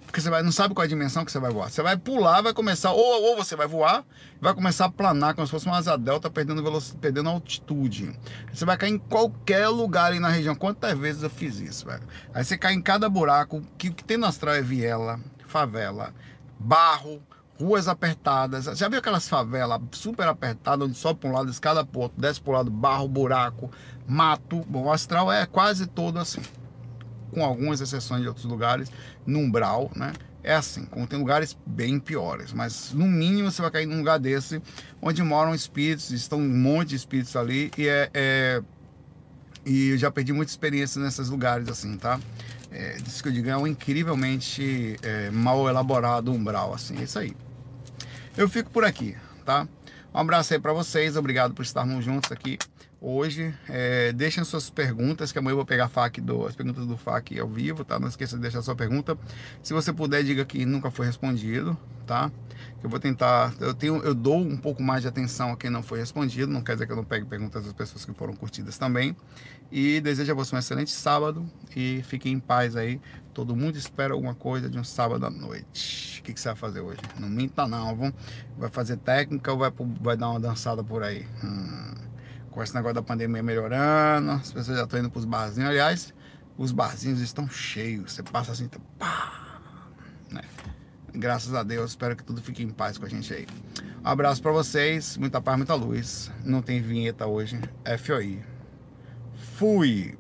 Porque você vai, não sabe qual é a dimensão que você vai voar. Você vai pular, vai começar, ou, ou você vai voar, vai começar a planar como se fosse uma asa delta, perdendo, velocidade, perdendo altitude. Você vai cair em qualquer lugar aí na região. Quantas vezes eu fiz isso, velho? Aí você cai em cada buraco. Que, que tem no astral é viela, favela, barro, ruas apertadas. Já viu aquelas favelas super apertadas, onde sobe para um lado, escada para outro, desce para o lado, barro, buraco, mato. Bom, o astral é quase todo assim com algumas exceções de outros lugares, no umbral, né? É assim, como tem lugares bem piores, mas no mínimo você vai cair num lugar desse, onde moram espíritos, estão um monte de espíritos ali, e é, é e eu já perdi muita experiência nesses lugares assim, tá? É, isso que eu digo é um incrivelmente é, mal elaborado umbral, assim, é isso aí. Eu fico por aqui, tá? Um abraço aí para vocês, obrigado por estarmos juntos aqui hoje. É, deixem suas perguntas, que amanhã eu vou pegar FAQ do, as perguntas do FAQ ao vivo, tá? Não esqueça de deixar sua pergunta. Se você puder, diga que nunca foi respondido, tá? Eu vou tentar, eu tenho, eu dou um pouco mais de atenção a quem não foi respondido, não quer dizer que eu não pegue perguntas das pessoas que foram curtidas também. E desejo a você um excelente sábado e fiquem em paz aí. Todo mundo espera alguma coisa de um sábado à noite. O que, que você vai fazer hoje? Não minta não, vamos. Vai fazer técnica ou vai, vai dar uma dançada por aí? Hum com esse negócio da pandemia melhorando, as pessoas já estão indo para os barzinhos. Aliás, os barzinhos estão cheios. Você passa assim, tá, pá, né? Graças a Deus, espero que tudo fique em paz com a gente aí. Um abraço para vocês, muita paz, muita luz. Não tem vinheta hoje, FOI. Fui!